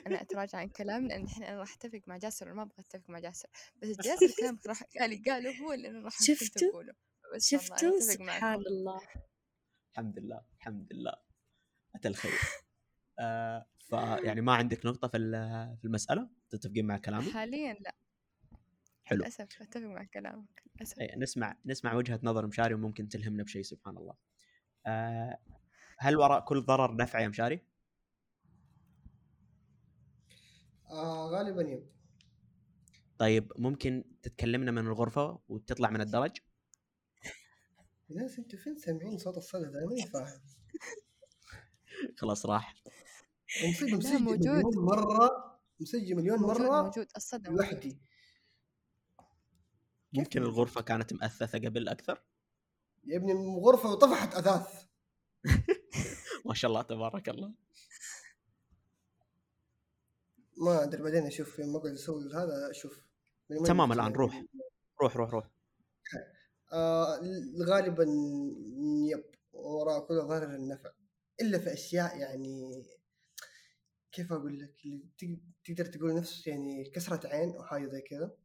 أنا أتراجع عن كلامي لأن الحين أنا راح أتفق مع جاسر وما أبغى أتفق مع جاسر. بس جاسر الكلام راح قال قاله هو اللي أنا راح شفتوا؟ أقوله. شفتوا؟ سبحان الله. الحمد لله الحمد لله. أتى الخير. فيعني ما عندك نقطة في في المسألة؟ تتفقين مع كلامي؟ حاليا لا. حلو. للأسف أتفق مع كلامك للأسف. أي نسمع نسمع وجهة نظر مشاري وممكن تلهمنا بشيء سبحان الله. أه هل وراء كل ضرر نفع يا مشاري؟ آه غالبا يب. طيب ممكن تتكلمنا من الغرفة وتطلع من الدرج؟ ناس أنتوا فين سامعين صوت الصدى ده؟ ماني فاهم خلاص راح. مسجل مسجل مليون مرة مسجل مليون مرة موجود. الصدى لوحدي. ممكن الغرفة كانت مأثثة قبل أكثر؟ يا ابني الغرفة وطفحت أثاث. ما شاء الله تبارك الله. ما أدري بعدين أشوف يوم اقعد أسوي هذا أشوف. تمام يعني. روح. روح روح روح. آه غالبا يب وراء كل ضرر النفع. إلا في أشياء يعني كيف أقول لك؟ اللي تق- تقدر تقول نفس يعني كسرة عين أو حاجة زي كذا.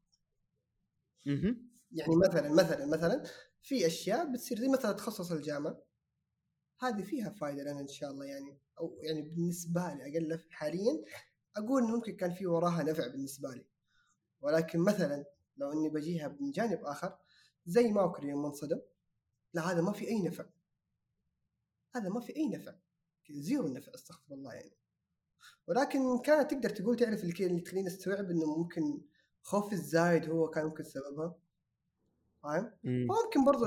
يعني مثلا مثلا مثلا في أشياء بتصير زي مثلا تخصص الجامعة. هذه فيها فائده لنا إن شاء الله يعني أو يعني بالنسبة لي أقل حاليا أقول إنه ممكن كان في وراها نفع بالنسبة لي. ولكن مثلا لو إني بجيها من جانب آخر زي ماوكري يوم انصدم لا هذا ما في أي نفع. هذا ما في أي نفع. zero نفع أستغفر الله يعني. ولكن كانت تقدر تقول تعرف اللي تخليني استوعب انه ممكن خوف الزايد هو كان ممكن سببها فاهم؟ مم. ممكن برضو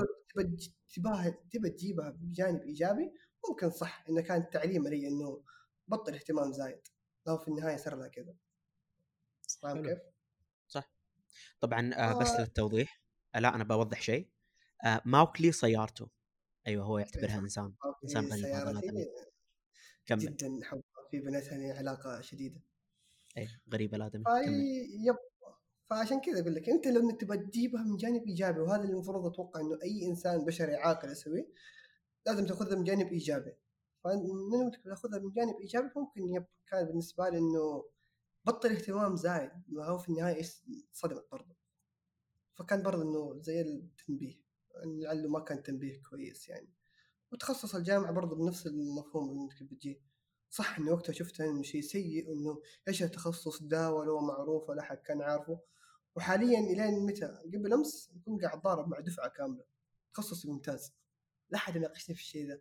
تبى تجيبها بجانب إيجابي ممكن صح انه كان تعليم لي إنه بطل اهتمام زايد لو في النهاية صار لها كذا فاهم. كيف؟ طبعا آه بس آه. للتوضيح آه لا أنا بوضح شيء آه ماوكلي سيارته أيوه هو يعتبرها صح. إنسان إنسان غريب. كمل جدا حب في بناتها يعني علاقة شديدة. اي غريب الادمي كمل. يب فعشان كذا أقول لك أنت لو إنك تبغى تجيبها من جانب إيجابي وهذا اللي المفروض أتوقع إنه أي إنسان بشري عاقل يسويه لازم تأخذها من جانب إيجابي. فمن تاخذها من جانب إيجابي ممكن يب كان بالنسبة لي إنه بطل اهتمام زايد ما هو في النهاية صدمت برضه فكان برضه إنه زي التنبيه يعني لعله ما كان تنبيه كويس يعني. وتخصص الجامعة برضه بنفس المفهوم اللي إنك بتجي صح انه وقتها شفت إنه شيء سيء إنه إيش التخصص ده ولا هو معروف ولا أحد كان عارفه. وحاليا إلين متى؟ قبل أمس كنت قاعد ضارب مع دفعة كاملة. تخصص ممتاز. لا أحد يناقشني في الشيء ذا.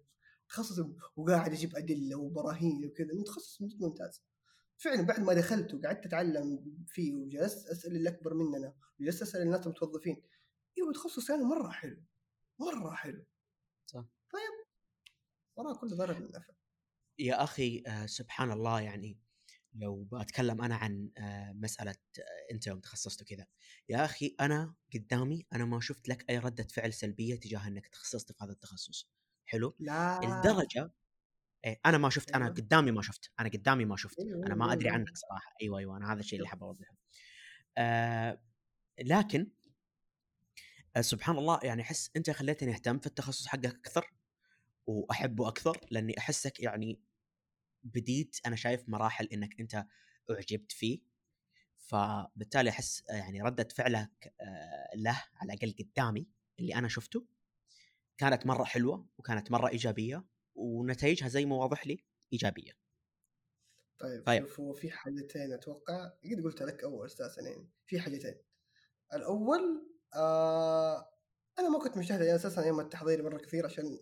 تخصص وقاعد أجيب أدلة وبراهين وكذا. إنه تخصص ممتاز. فعلا بعد ما دخلت وقعدت أتعلم فيه وجلست أسأل اللي أكبر مننا وجلست أسأل الناس المتوظفين. أيوه تخصص يعني مرة حلو. مرة حلو. صح. طيب. وراه كل ضرر من نفع يا أخي آه سبحان الله يعني لو بتكلم أنا عن آه مسألة آه أنت يوم تخصصت وكذا يا أخي أنا قدامي أنا ما شفت لك أي ردة فعل سلبية تجاه إنك تخصصت في هذا التخصص. حلو؟ لا. الدرجة إيه أنا ما شفت أنا أيوة. قدامي ما شفت أنا قدامي ما شفت أيوة، أنا ما أيوة، أدري. عنك صراحة. أيوه أيوه أنا هذا الشيء اللي حاب أوضحه. آه لكن آه سبحان الله يعني أحس أنت خليتني أهتم في التخصص حقك أكثر وأحبه أكثر لأني أحسك يعني بديت أنا شايف مراحل إنك أنت أعجبت فيه. فبالتالي أحس يعني ردة فعلك آه، له على الأقل قدامي اللي أنا شفته. كانت مرة حلوة وكانت مرة إيجابية ونتائجها زي ما واضح لي إيجابية. طيب طيب. شوف هو في حاجتين أتوقع قد قلت لك أول أساسا يعني في حاجتين. الأول آه أنا ما كنت مجتهد يعني أساسا أيام التحضير مرة كثير عشان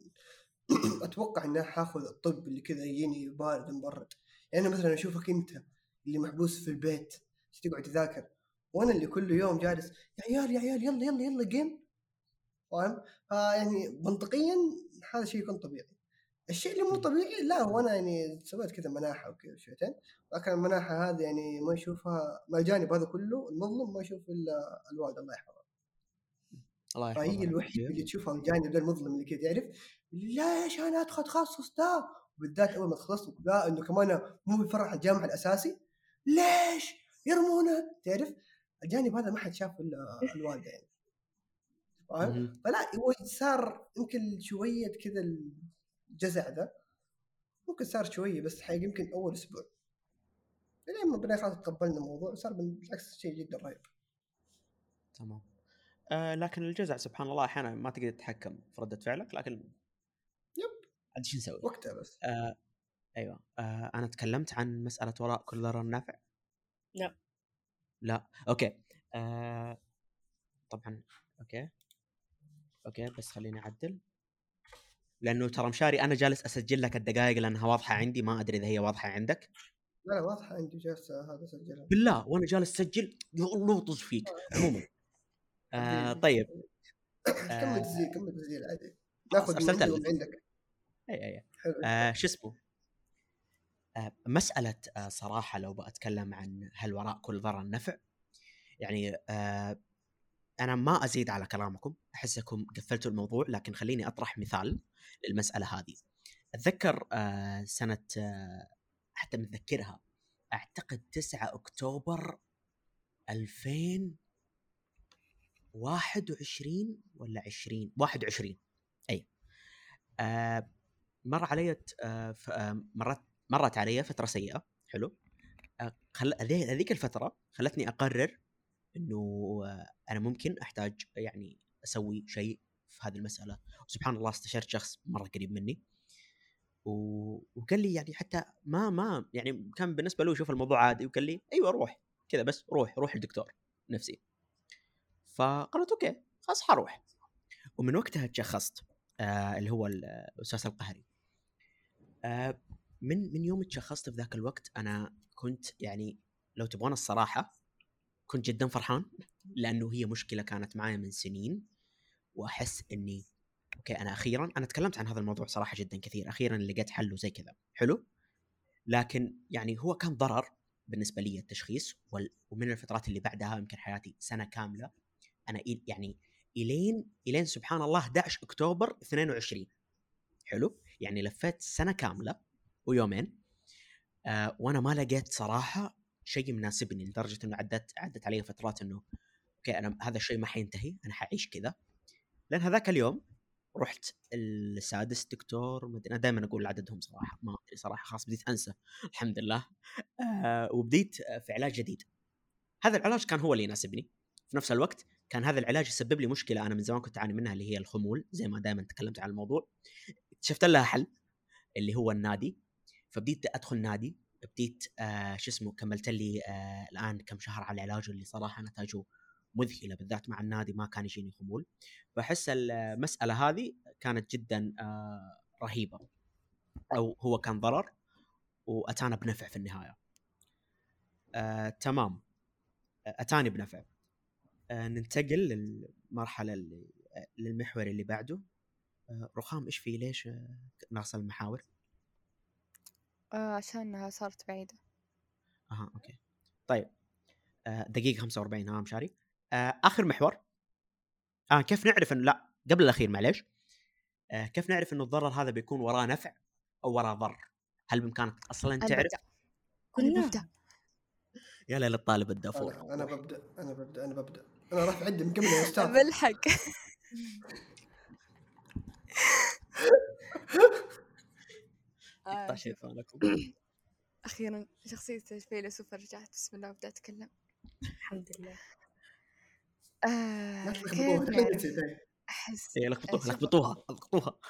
أتوقع إني حاخذ الطب اللي كذا يجيني بارد مبرد. يعني مثلا أشوفك أنت اللي محبوس في البيت تقعد تذاكر؟ وأنا اللي كل يوم جالس يا عيال يا عيال يلا يلا يلا جيم فاهم؟ فيعني منطقيا هذا شيء يكون طبيعي. الشيء اللي مو طبيعي لا هو أنا يعني سويت كذا مناحة وكذا شويتين لكن المناحة هذه يعني ما يشوفها مع الجانب هذا كله المظلم ما يشوف إلا الوالد الله يحفظه الله يحفظها فهي لك. الوحيدة اللي تشوفها الجانب ده المظلم اللي كذا يعرف ليش أنا أدخل تخصص ده؟ وبالذات أول ما تخلصت لا إنه كمان مو بيفرح الجامعة الأساسي. ليش؟ يرمونك تعرف؟ الجانب هذا ما حد شافه إلا الوالدة يعني. فاهم. فلا هو صار يمكن شوية كذا الجزع ده. ممكن صار شوية بس حقيقة يمكن أول أسبوع. لين ما خلاص تقبلنا الموضوع صار بالعكس شيء جدا رهيب. تمام. آه لكن الجزع سبحان الله أحيانا ما تقدر تتحكم في ردة فعلك لكن. عاد شو نسوي؟ وقتها بس. آه أيوه. آه أنا تكلمت عن مسألة وراء كل ضرر نافع؟ لا. لا. okay. آه طبعا. okay. okay بس خليني أعدل. لأنه ترى مشاري أنا جالس أسجل لك الدقائق لأنها واضحة عندي ما أدري إذا هي واضحة عندك. لا لا واضحة عندي جالس هذا سجلها بالله وأنا جالس أسجل يا الله طز فيك. عموما. آه طيب. كمل تسجيل كمل تسجيل عادي ناخذ. ومن عندك. أي أي آه شو اسمه؟ آه مسألة آه صراحة لو بأتكلم عن هل وراء كل ضرر نفع يعني آه أنا ما أزيد على كلامكم احسكم قفلتوا الموضوع لكن خليني أطرح مثال للمسألة هذه. أتذكر آه سنة آه حتى متذكرها أعتقد 9 أكتوبر 2021 ولا 20 21 أي. آه مر علي آه آه مرت مرت علي فترة سيئة حلو. آه، هذيك الفترة خلتني أقرر إنه أنا ممكن أحتاج يعني أسوي شيء في هذه المسألة. وسبحان الله استشرت شخص مرة قريب مني. وقال لي يعني حتى ما ما يعني كان بالنسبة له يشوف الموضوع عادي وقال لي أيوه روح كذا بس روح روح الدكتور نفسي. فقلت أوكي خلاص حروح. ومن وقتها تشخصت آه اللي هو الأستاذ القهري. آه من من يوم تشخصت في ذاك الوقت أنا كنت يعني لو تبغون الصراحة كنت جدا فرحان لأنه هي مشكلة كانت معي من سنين وأحس إني أوكي أنا أخيرا أنا تكلمت عن هذا الموضوع صراحة جدا كثير أخيرا لقيت حل وزي كذا حلو؟ لكن يعني هو كان ضرر بالنسبة لي التشخيص ومن الفترات اللي بعدها يمكن حياتي سنة كاملة أنا يعني إلين إلين سبحان الله 11 أكتوبر 22 حلو؟ يعني لفيت سنة كاملة ويومين آه وأنا ما لقيت صراحة شيء مناسبني لدرجة إنه عدت عدت علي فترات إنه okay أنا هذا الشيء ما حينتهي أنا حعيش كذا. لأن هذاك اليوم رحت السادس دكتور أنا دائما أقول عددهم صراحة ما أدري صراحة خلاص بديت أنسى الحمد لله. آه وبديت في علاج جديد. هذا العلاج كان هو اللي يناسبني. في نفس الوقت كان هذا العلاج يسبب لي مشكلة أنا من زمان كنت أعاني منها اللي هي الخمول زي ما دائما تكلمت عن الموضوع. اكتشفت لها حل اللي هو النادي فبديت أدخل نادي بديت آه شو اسمه كملت لي آه الآن كم شهر على العلاج اللي صراحة نتائجه مذهلة بالذات مع النادي ما كان يجيني خمول. فاحس المسألة هذه كانت جدا آه رهيبة. أو هو كان ضرر وأتانا بنفع في النهاية. آه تمام. أتاني بنفع. آه ننتقل للمرحلة اللي آه، للمحور اللي بعده. رخام. إيش في ليش؟ آه ناقص المحاور؟ آه عشانها صارت بعيدة. أها أوكي. طيب. آه دقيقة 45 ها مشاري. آه آخر محور. آه كيف نعرف انه لا قبل الأخير معليش. آه كيف نعرف انه الضرر هذا بيكون وراه نفع أو وراه ضر؟ هل بإمكانك أصلا تعرف؟ أنا ببدأ. يا ليل الطالب الدافور. أنا أنا ببدأ. أنا ببدأ. أنا ببدأ. أنا رافع عندي من قبل يا أستاذ. بالحق آه، شيطانكم أخيرا شخصية الفيلسوف رجعت بسم الله وبدأت أتكلم. الحمد لله. آه. أحس إيه، لخبطوها لخبطوها لخبطوها.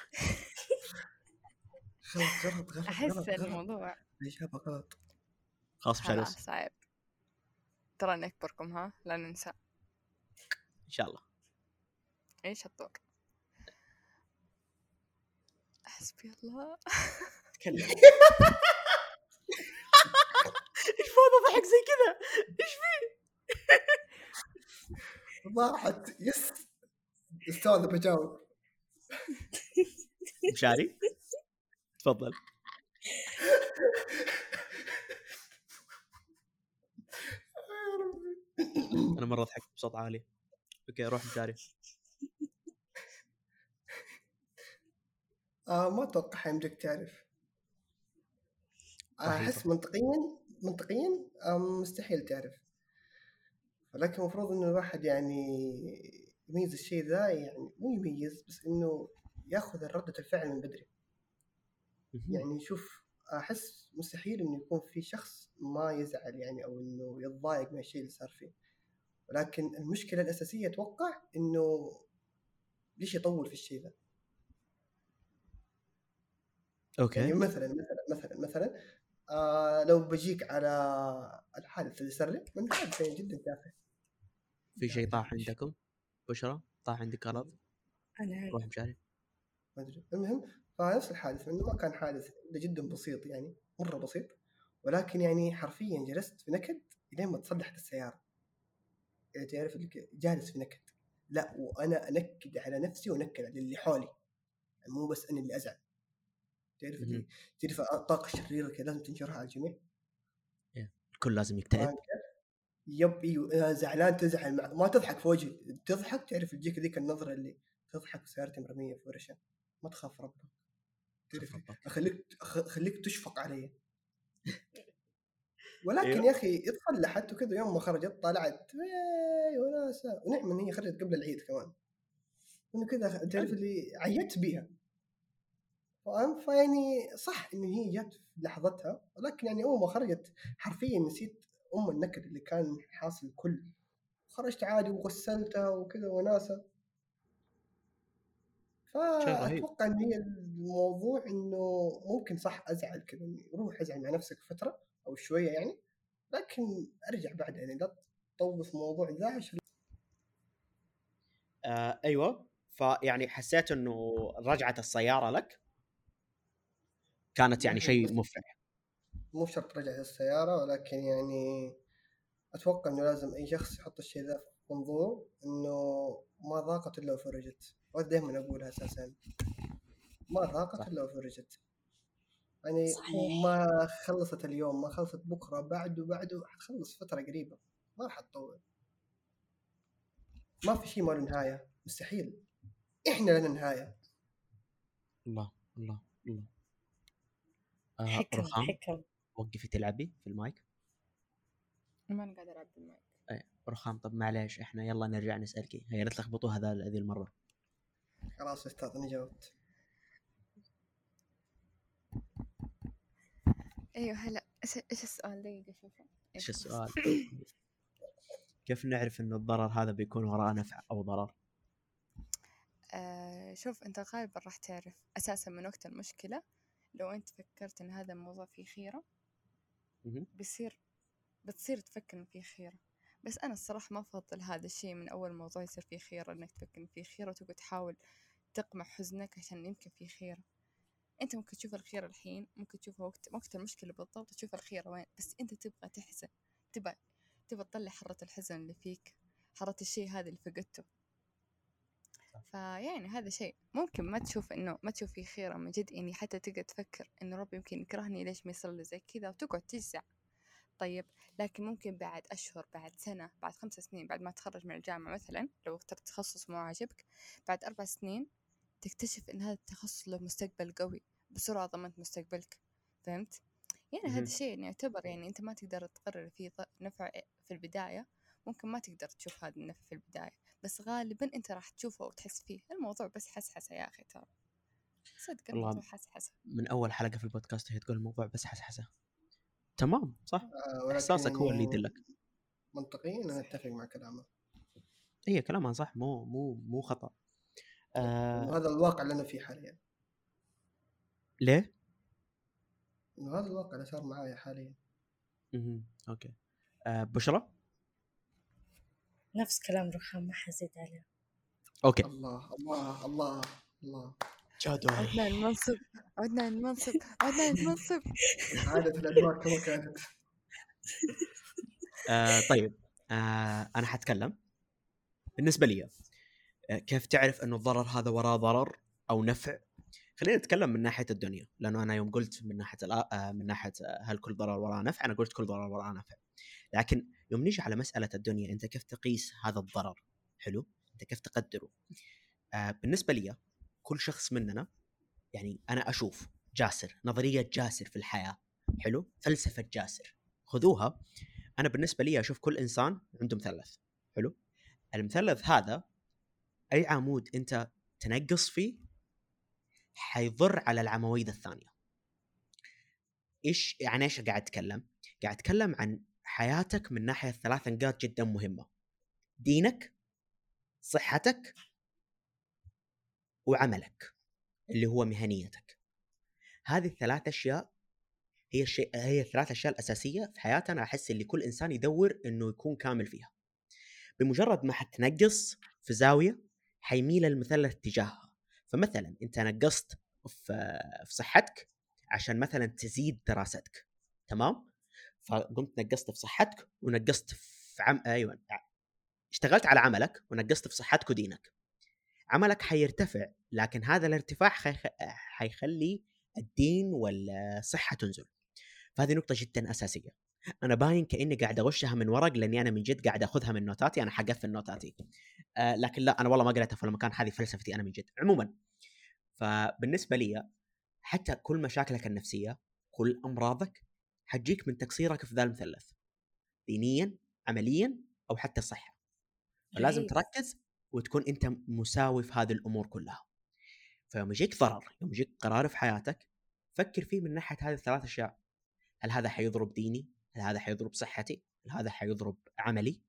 غلط غلط غلط غلط الموضوع الاجابه غلط؟ خلاص خلاص بس صعب. ترى نكبركم ها؟ لا ننسى. إن شاء الله. إيش الطوق؟ حسبي الله. تكلم إيش فاضي ضحك زي كذا إيش ضاعت يس. أستاذ بجاوب مشاري تفضل. أنا مرة ضحكت بصوت عالي. أوكي روح مشاري آه ما أتوقع حيمديك تعرف. آه، أحس منطقيا منطقيا آه مستحيل تعرف. ولكن المفروض إنه الواحد يعني يميز الشيء ذا يعني مو يميز بس إنه ياخذ ردة الفعل من بدري. يعني شوف أحس مستحيل إنه يكون في شخص ما يزعل يعني أو إنه يتضايق من الشيء اللي صار فيه. ولكن المشكلة الأساسية أتوقع إنه ليش يطول في الشيء ذا؟ يعني okay مثلا مثلا مثلا مثلا آه لو بجيك على الحادث اللي صار لي من حادث يعني جدا تافه في شيء طاح عندكم؟ بشرى طاح عندك غلط؟ أنا روح مشاري. ما أدري. المهم فنفس الحادث إنه ما كان حادث جدا بسيط يعني مرة بسيط. ولكن يعني حرفيا جلست في نكد لين ما تصلحت السيارة. يعني تعرف جالس في نكد. لا وأنا أنكد على نفسي وأنكد على اللي حولي. يعني مو بس أنا اللي أزعل. تعرف اللي. تعرف الطاقه الشريره كذا لازم تنشرها على الجميع؟ الكل لازم يكتئب؟ يب إيوه إذا زعلان تزعل مع... ما تضحك في وجهي تضحك تعرف تجيك ذيك النظرة اللي تضحك وسيارتي مرمية في ورشة. ما تخاف ربك. تعرف. أخليك أخليك تشفق علي ولكن أيوه. يا أخي اتصلحت وكذا. يوم ما خرجت طلعت "إيه، وناسة. ونعم ان هي خرجت قبل العيد كمان. انه كذا تعرف اللي عيت بيها. فاهم فيعني صح إن هي جت في لحظتها ولكن يعني أول ما خرجت حرفيا نسيت أم النكد اللي كان حاصل كل خرجت عادي وغسلتها وكذا وناسة. فأتوقع إن هي الموضوع إنه ممكن صح أزعل كذا روح أزعل مع نفسك فترة أو شوية يعني لكن أرجع بعدها يعني لا تطوف موضوع ذا عشان آه أيوه. فيعني حسيت إنه رجعه السيارة لك. كانت يعني شيء مفرح. مو شرط رجعت السيارة ولكن يعني أتوقع إنه لازم أي شخص يحط الشيء ذا في منظور إنه ما ضاقت إلا وفرجت. وأنا دائما أقولها أساسا. ما. ضاقت إلا وفرجت. يعني صحيح. ما خلصت اليوم ما خلصت بكرة بعده بعده حتخلص فترة قريبة. ما راح تطول. ما في شيء ما له نهاية. مستحيل. إحنا لنا نهاية. الله الله الله. حكم رخام. حكم. وقفي تلعبي في المايك. ما أنا قاعدة العب بالمايك رخام. طب معليش إحنا يلا نرجع نسالك هي لا تلخبطوا هذا هذه المرة. خلاص يا أستاذ أنا جاوبت. أيوه هلا. إيش إيش السؤال؟ دقيقة شوفه إيش السؤال؟ كيف نعرف إن الضرر هذا بيكون وراء نفع أو ضرر؟ آه شوف أنت غالبا راح تعرف أساسا من وقت المشكلة لو أنت فكرت إن هذا الموضوع فيه مهم. بيصير بتصير تفكر إن فيه خيرة. بس أنا الصراحة ما أفضل هذا الشيء من أول موضوع يصير فيه خيرة إنك تفكر إن فيه خيرة وتقعد تحاول تقمع حزنك عشان يمكن فيه خيرة. أنت ممكن تشوف الخيرة الحين ممكن تشوفها وقت وقت المشكلة بالضبط تشوف الخيرة وين بس أنت تبغى تحزن تبغى تبغى تطلع حرة الحزن اللي فيك حرة الشيء هذا اللي فقدته. فيعني هذا شيء ممكن ما تشوف إنه ما تشوف فيه خيرة من جد يعني حتى تقعد تفكر إنه ربي يمكن يكرهني ليش ما يصير زي كذا وتقعد تجزع طيب لكن ممكن بعد أشهر بعد سنة بعد خمس سنين بعد ما تخرج من الجامعة مثلا لو اخترت تخصص مو عاجبك بعد أربع سنين تكتشف إن هذا التخصص له مستقبل قوي بسرعة ضمنت مستقبلك فهمت؟ يعني. هذا الشيء يعني يعتبر يعني أنت ما تقدر تقرر فيه نفع في البداية ممكن ما تقدر تشوف هذا النفع في البداية بس غالبا أنت راح تشوفه وتحس فيه. الموضوع بس حسحسة يا أخي ترى. صدق الموضوع حسحسة. من أول حلقة في البودكاست هي تقول الموضوع بس حسحسة. تمام صح؟ آه، إحساسك هو اللي يدلك. منطقيا أنا أتفق مع كلامه. هي كلامها صح. مو مو مو خطأ. آه وهذا الواقع اللي أنا فيه حاليا. ليه؟ هذا الواقع اللي صار معايا حاليا. مهم. okay. آه بشرى؟ نفس كلام رخام ما حزيد عليه. okay. الله الله الله الله. عدنا المنصب عدنا المنصب عدنا المنصب عادت الأدوار كما كانت. آه طيب. آه أنا حتكلم. بالنسبة لي آه كيف تعرف إنه الضرر هذا وراه ضرر أو نفع؟ خلينا نتكلم من ناحية الدنيا لأنه أنا يوم قلت من ناحية آه من ناحية آه، هل كل ضرر وراه نفع؟ أنا قلت كل ضرر وراه نفع. لكن يوم نيجي على مسألة الدنيا أنت كيف تقيس هذا الضرر؟ حلو؟ أنت كيف تقدره؟ آه بالنسبة لي كل شخص مننا يعني أنا أشوف جاسر نظرية جاسر في الحياة حلو؟ فلسفة جاسر. خذوها. أنا بالنسبة لي أشوف كل إنسان عنده مثلث حلو؟ المثلث هذا أي عمود أنت تنقص فيه حيضر على العواميد الثانية. إيش يعني إيش قاعد أتكلم؟ قاعد أتكلم عن حياتك من ناحية ثلاث نقاط جدا مهمة. دينك صحتك وعملك اللي هو مهنيتك. هذه الثلاث أشياء هي الشيء هي الثلاث أشياء الأساسية في حياتنا. أحس اللي كل إنسان يدور إنه يكون كامل فيها. بمجرد ما حتنقص في زاوية حيميل المثلث تجاهها. فمثلا أنت نقصت في في صحتك عشان مثلا تزيد دراستك. تمام؟ فقمت نقصت في صحتك ونقصت في عم أيوه اشتغلت على عملك ونقصت في صحتك ودينك. عملك حيرتفع لكن هذا الارتفاع حيخ... حيخلي الدين والصحه تنزل. فهذه نقطة جدا أساسية. أنا باين كأني قاعد أغشها من ورق لأني أنا من جد قاعد أخذها من نوتاتي أنا حقفل نوتاتي. آه لكن لا أنا والله ما قريتها في المكان هذه فلسفتي أنا من جد. عموما فبالنسبة لي حتى كل مشاكلك النفسية كل أمراضك حتجيك من تقصيرك في ذا المثلث. دينيا عمليا أو حتى صحة. فلازم رهيب. تركز وتكون أنت مساوي في هذه الأمور كلها. فيوم يجيك ضرر يوم يجيك قرار في حياتك فكر فيه من ناحية هذه الثلاث أشياء. هل هذا حيضرب ديني؟ هل هذا حيضرب صحتي؟ هل هذا حيضرب عملي؟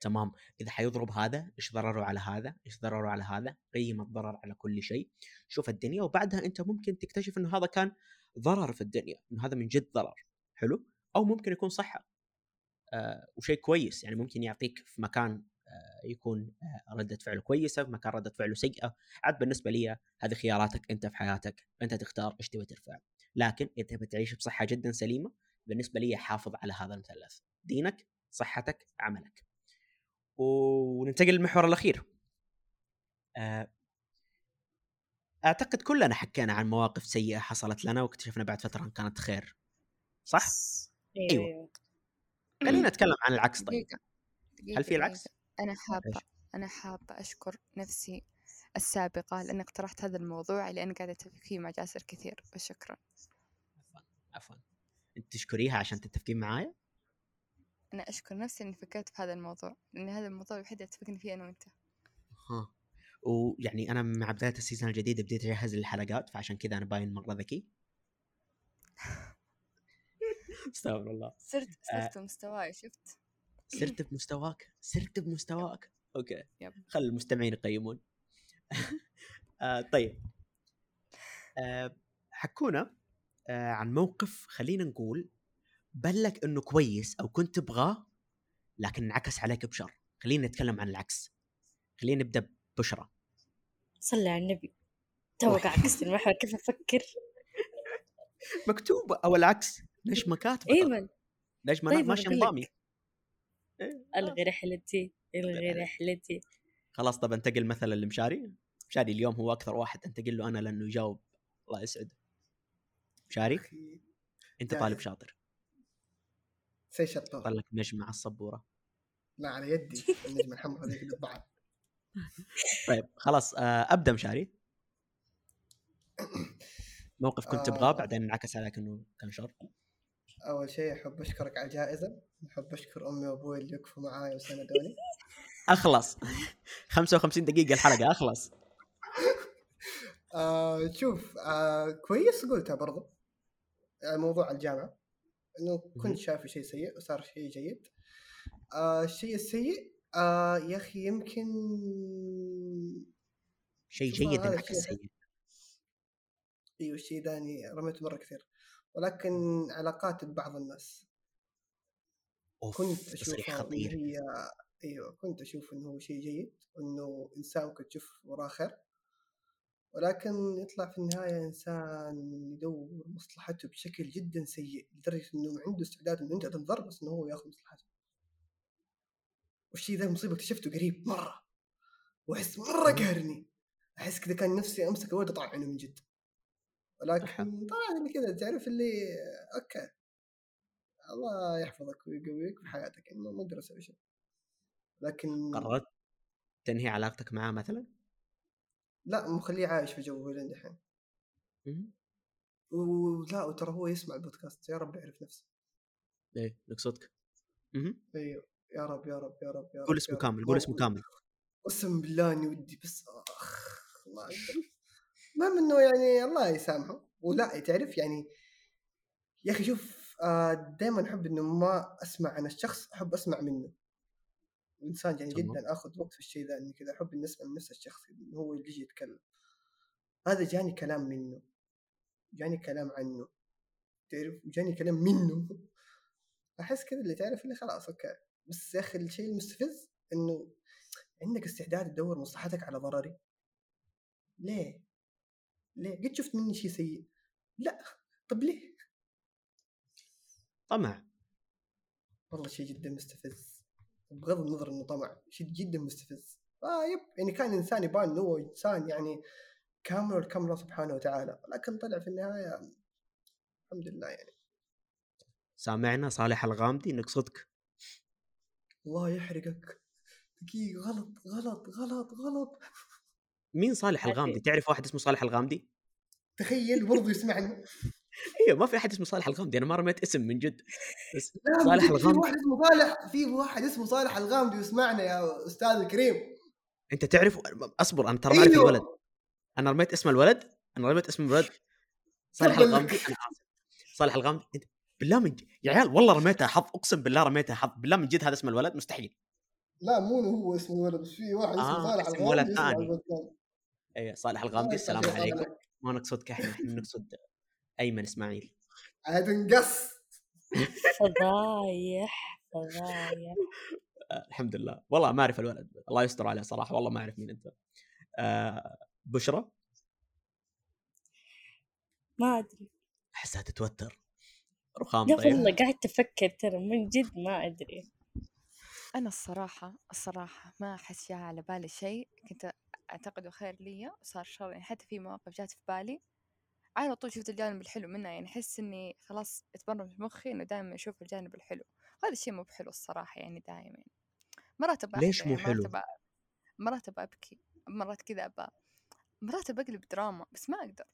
تمام. إذا حيضرب هذا إيش ضرره على هذا؟ إيش ضرره على هذا؟ قيم الضرر على كل شيء. شوف الدنيا وبعدها أنت ممكن تكتشف إنه هذا كان ضرر في الدنيا إنه هذا من جد ضرر. حلو أو ممكن يكون صحة. آه وشيء كويس يعني ممكن يعطيك في مكان آه يكون آه ردة فعله كويسة في مكان ردة فعله سيئة. عاد بالنسبة لي هذه خياراتك أنت في حياتك أنت تختار إيش تبي ترفع. لكن إذا تبي تعيش بصحة جدا سليمة بالنسبة لي حافظ على هذا المثلث. دينك صحتك عملك. وننتقل للمحور الأخير. أعتقد كلنا حكينا عن مواقف سيئة حصلت لنا واكتشفنا بعد فترة كانت خير. صح؟ أيوه أيوة. أيوه خلينا نتكلم عن العكس طيب دقيقة دقيقة هل في العكس؟ دقيقة. أنا حابة إيش؟ أنا حابة أشكر نفسي السابقة لأني اقترحت هذا الموضوع لأن قاعدة أتفق فيه مع جاسر كثير وشكرا عفوا أنت تشكريها عشان تتفقين معايا أنا أشكر نفسي إني فكرت في هذا الموضوع لأن هذا الموضوع الوحيد اللي اتفقنا فيه أنا وأنت ها ويعني أنا مع بداية ال season الجديد بديت أجهز للحلقات فعشان كذا أنا باين مره ذكي استغفر الله. صرت آه. صرت بمستواي شفت؟ صرت بمستواك؟ صرت بمستواك؟ okay. yep. خل المستمعين يقيمون. آه طيب. آه حكونا آه عن موقف خلينا نقول بلك إنه كويس أو كنت تبغاه لكن انعكس عليك بشر. خلينا نتكلم عن العكس. خلينا نبدأ ببشرى صلي على النبي. توك عكست المحور كيف أفكر؟ مكتوب أو العكس. نجمه كاتبة؟ أيوه. نجمه طيب، ماشي. نظامي إيه، ألغي رحلتي ألغي عليك. رحلتي. خلاص طب انتقل مثلا لمشاري؟ مشاري اليوم هو أكثر واحد انتقل له أنا لأنه يجاوب الله يسعده. مشاري؟ أنت جاهز. طالب شاطر. سي شطور طلع لك نجمة على السبورة. لا على يدي. النجمة الحمراء هذيك طبعا طيب خلاص آه أبدأ مشاري. موقف كنت تبغاه آه. بعدين انعكس عليك إنه كان شر. أول شيء أحب أشكرك على الجائزة أحب أشكر أمي وأبوي اللي وقفوا معاي وساندوني أخلص. 55 دقيقة الحلقة أخلص. آه شوف آه كويس قلتها برضو. آه موضوع الجامعة إنه. كنت شايفه شيء سيء وصار شيء جيد. آه الشيء السيء آه يا أخي يمكن شيء جيد هذا انعكس سيء. أيوه الشيء ذاني رميته مرة كثير. ولكن علاقات ببعض الناس. أوف كنت تصريح ان خطير. هي أيوه كنت أشوف إنه هو شيء جيد وانه إنسان ممكن تشوف وراه خير. ولكن يطلع في النهاية إنسان يدور مصلحته بشكل جدا سيء لدرجة إنه عنده استعداد إنه انت تنضر بس إنه هو ياخذ مصلحته. والشيء ذا مصيبه اكتشفته قريب مرة وأحس مرة قهرني. أحس كذا كان نفسي أمسك الولد اطعنه من جد. ولكن طلع لي كذا تعرف اللي okay. الله يحفظك ويقويك في حياتك انه ما أقدر أسوي شيء. لكن قررت تنهي علاقتك معاه مثلا؟ لا مخليه عايش في لين دحين مهم. ولا وترى هو يسمع البودكاست يا رب يعرف نفسه. إيه نقصدك. إيوه. يا رب يا رب يا رب يا رب قول اسمه. كامل قول اسمه كامل. قسم بالله إني ودي بس أخ ما أقدر. المهم إنه يعني الله يسامحه. ولا تعرف يعني يا أخي شوف دائما أحب إنه ما أسمع عن الشخص أحب أسمع منه. إنسان يعني. جدا آخذ وقت في الشيء ذا إني كذا أحب إني أسمع من نفس الشخص انه هو اللي يجي يتكلم. هذا جاني كلام منه. جاني كلام عنه. تعرف؟ جاني كلام منه. أحس كذا اللي تعرف اللي خلاص okay. بس يا أخي الشيء المستفز إنه عندك استعداد تدور مصلحتك على ضرري. ليه؟ ليه؟ قد شفت مني شيء سيء. لا طب ليه؟ طمع. والله شيء جدا مستفز. بغض النظر إنه طمع شيء جدا مستفز. آه يب يعني كان إنسان يبان إنه هو إنسان يعني كامل الكامل سبحانه وتعالى. لكن طلع في النهاية الحمد لله يعني. سامعنا صالح الغامدي نقصدك. الله يحرقك. دقيقة غلط غلط غلط غلط. مين صالح. الغامدي؟ تعرف واحد اسمه صالح الغامدي؟ تخيل برضو يسمعنا أيوه ما في أحد اسمه صالح الغامدي أنا ما رميت اسم من جد. بس صالح بجد في الغامدي. واحد اسمه صالح في واحد اسمه صالح الغامدي يسمعنا يا أستاذ الكريم. أنت تعرف أصبر أنا ترى ما أعرف أيوه. الولد. أنا رميت اسم الولد؟ أنا رميت اسم الولد؟ صالح الغامدي. أنا آسف. صالح الغامدي أنت بالله من ج... يا عيال والله رميتها حظ أقسم بالله رميتها حظ بالله من جد هذا اسم الولد؟ مستحيل. لا مو هو اسمه الولد بس في واحد اسمه آه، صالح اسم ولد الغامدي يسمع ثاني. اي صالح الغامدي السلام. عليكم. ما نقصدك إحنا إحنا نقصد أيمن إسماعيل. عاد انقص. فضايح فضايح. آه الحمد لله. والله ما أعرف الولد الله يستر عليه صراحة والله ما أعرف مين أنت. آه بشرى؟ ما أدري. أحسها تتوتر. رخام طيب. والله قاعد أفكر ترى من جد ما أدري. أنا الصراحة الصراحة ما أحس جاء على بالي شيء. كنت أعتقده خير لي وصار شر يعني حتى في مواقف جات في بالي. على طول شفت الجانب الحلو منها يعني أحس إني خلاص اتبرمج في مخي إنه دائما أشوف الجانب الحلو. هذا الشيء مو بحلو الصراحة يعني دائما يعني. مرات أبغى ليش مو مرات حلو؟ مرات أبغى أبكي مرات كذا أبغى مرات بقلب دراما بس ما أقدر.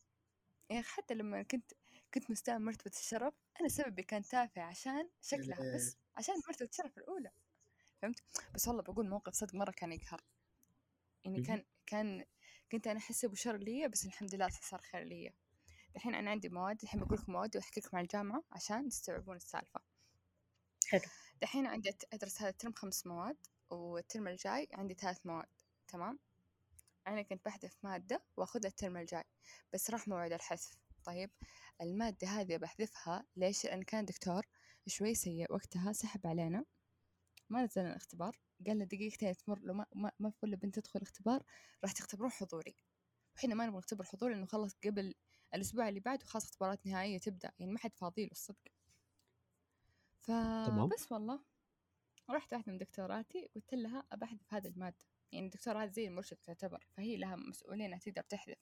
يعني حتى لما كنت كنت مستوى مرتبة الشرف أنا سببي كان تافه عشان شكلها بس عشان مرتبة الشرف الأولى. فهمت؟ بس والله بقول موقف صدق مرة كان يقهر. يعني. كان كان كنت أنا أحسبه شر لي بس الحمد لله صار خير لي الحين أنا عندي مواد الحين بقول لكم مواد وأحكي لكم عن الجامعة عشان تستوعبون السالفة. حلو. الحين عندي أدرس هذا الترم خمس مواد والترم الجاي عندي ثلاث مواد تمام؟ أنا كنت بحذف مادة وأخذها الترم الجاي بس راح موعد الحذف. طيب المادة هذه بحذفها ليش؟ لأن كان دكتور شوي سيء وقتها سحب علينا. ما نزل لنا الاختبار قال لنا دقيقتين تمر لو ما ما, ما في ولا بنت تدخل اختبار راح تختبرون حضوري. وحنا ما نبغى نختبر حضوري لأنه خلص قبل الأسبوع اللي بعده خلاص اختبارات نهائية تبدأ يعني ما حد فاضيله الصدق. فبس والله رحت واحدة من دكتوراتي قلت لها أبى أحذف هذه المادة. يعني الدكتورة هذه زي المرشد تعتبر فهي لها مسؤولية إنها تقدر تحذف.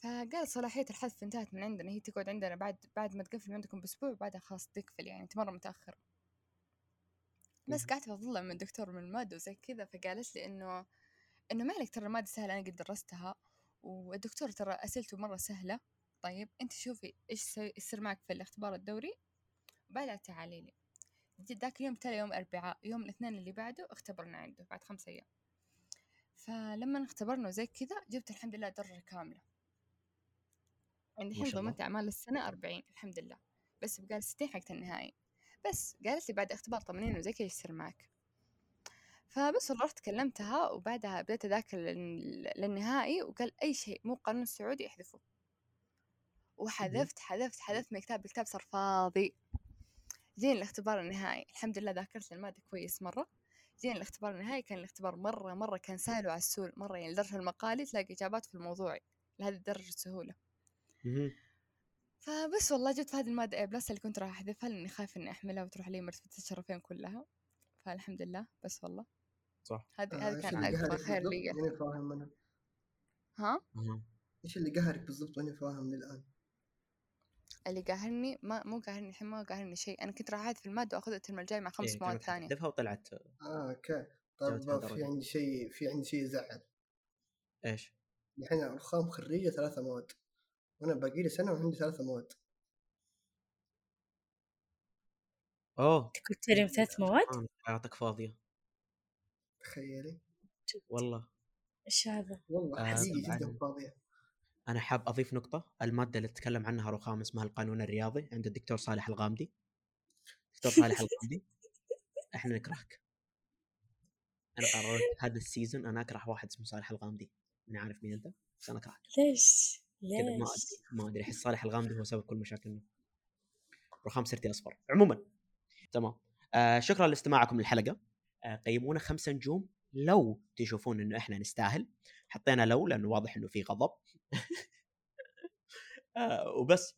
فقالت صلاحية الحذف انتهت من عندنا هي تقعد عندنا بعد بعد ما تقفل عندكم بأسبوع بعدها خلاص تقفل يعني أنت مرة متأخرة بس. قعدت أطلع من الدكتور من المادة وزي كذا فقالت لي إنه إنه ما عليك ترى المادة سهلة أنا قد درستها والدكتور ترى أسئلته مرة سهلة. طيب أنت شوفي إيش يسوي- يصير معك في الاختبار الدوري؟ بعدها تعالي لي. ذاك اليوم تالي يوم الأربعاء يوم الاثنين اللي بعده اختبرنا عنده بعد خمس أيام. فلما اختبرنا وزي كذا جبت الحمد لله درجة كاملة. عندي الحين. ضمنت أعمال السنة أربعين الحمد لله. بس بقى ستين حقت النهائي. بس قالت لي بعد اختبار طمنين وزي كذا يصير معك. فبس رحت كلمتها وبعدها بدأت أذاكر لل- للنهائي وقال أي شيء مو قانون السعودي احذفه وحذفت حذفت حذفت من الكتاب الكتاب صار فاضي. جينا الاختبار النهائي. الحمد لله ذاكرت المادة كويس مرة. جينا الاختبار النهائي كان الاختبار مرة مرة كان سهل وعسول مرة. يعني لدرجة المقالي تلاقي إجابات في الموضوعي لهذه الدرجة السهولة مهم. فبس والله جبت في هذه المادة A plus اللي كنت راح أحذفها لأني خايفة إني أحملها وتروح علي مرتبة الشرفين كلها. فالحمد لله بس والله. صح. هذه آه، هذه إيش كان اللي أكبر خير بالضبط؟ لي ماني فاهم أنا. ها. إيش اللي قهرك بالضبط؟ ماني فاهم للآن. اللي قاهرني ما مو قاهرني الحين ما قاهرني شيء. أنا كنت راح أحذف المادة وأخذها الترم الجاي مع خمس إيه، مواد ثانية. حتحذفها وطلعت. آه okay. طيب في. عندي شيء في عندي شيء يزعل. إيش؟ الحين رهام خريجة ثلاثة مواد. وأنا باقي لي سنة وعندي ثلاثة مواد. اوه كنت تريم ثلاث مواد؟ آه، حياتك فاضية. تخيلي. والله. إيش هذا؟ والله آه، حقيقي. جدا فاضية. أنا حاب أضيف نقطة. المادة اللي تتكلم عنها رخام اسمها القانون الرياضي عند الدكتور صالح الغامدي. دكتور صالح الغامدي. إحنا نكرهك. أنا قررت هذا السيزون أنا أكره واحد اسمه صالح الغامدي. أنا عارف مين أنت؟ بس أنا أكرهك. ليش؟ كذا ما ليش أدري ما أدري أحس صالح الغامدي هو سبب كل مشاكلنا. رخام سرتي أصفر. عموما تمام. آه شكرا لاستماعكم للحلقة. آه قيمونا خمسة نجوم. لو تشوفون إنه إحنا نستاهل حطينا لو لأنه واضح إنه في غضب. آه وبس.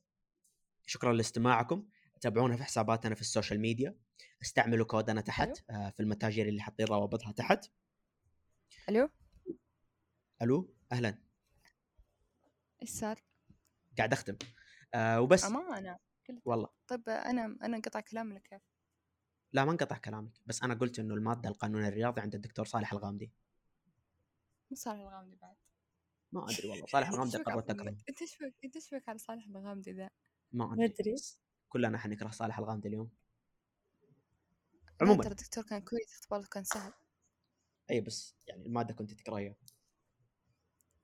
شكرا لاستماعكم. تابعونا في حساباتنا في ال social media. استعملوا كودنا تحت. آه في المتاجر اللي حاطين روابطها تحت. ألو؟ ألو؟ أهلا. إيش صار؟ قاعد أختم. آه وبس. قلت والله. طيب أنا أنا انقطع كلام ولا كيف؟ لا ما انقطع كلامك. بس أنا قلت إنه المادة القانون الرياضي عند الدكتور صالح الغامدي. مو صالح الغامدي بعد. ما أدري والله. صالح الغامدي قررت عفوا اكرهه أنت شوك أنت شوك على صالح الغامدي ذا. ما أدري. كلنا حنكره صالح الغامدي اليوم. عموما. ترى الدكتور كان كويس اختباره كان سهل. أي بس يعني المادة كنت تكرهيها.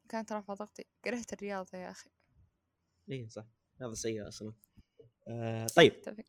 كانت رافعة ضغطي. كرهت الرياضة يا أخي. اي صح. هذا سيء أصلا. آه طيب. أتفق.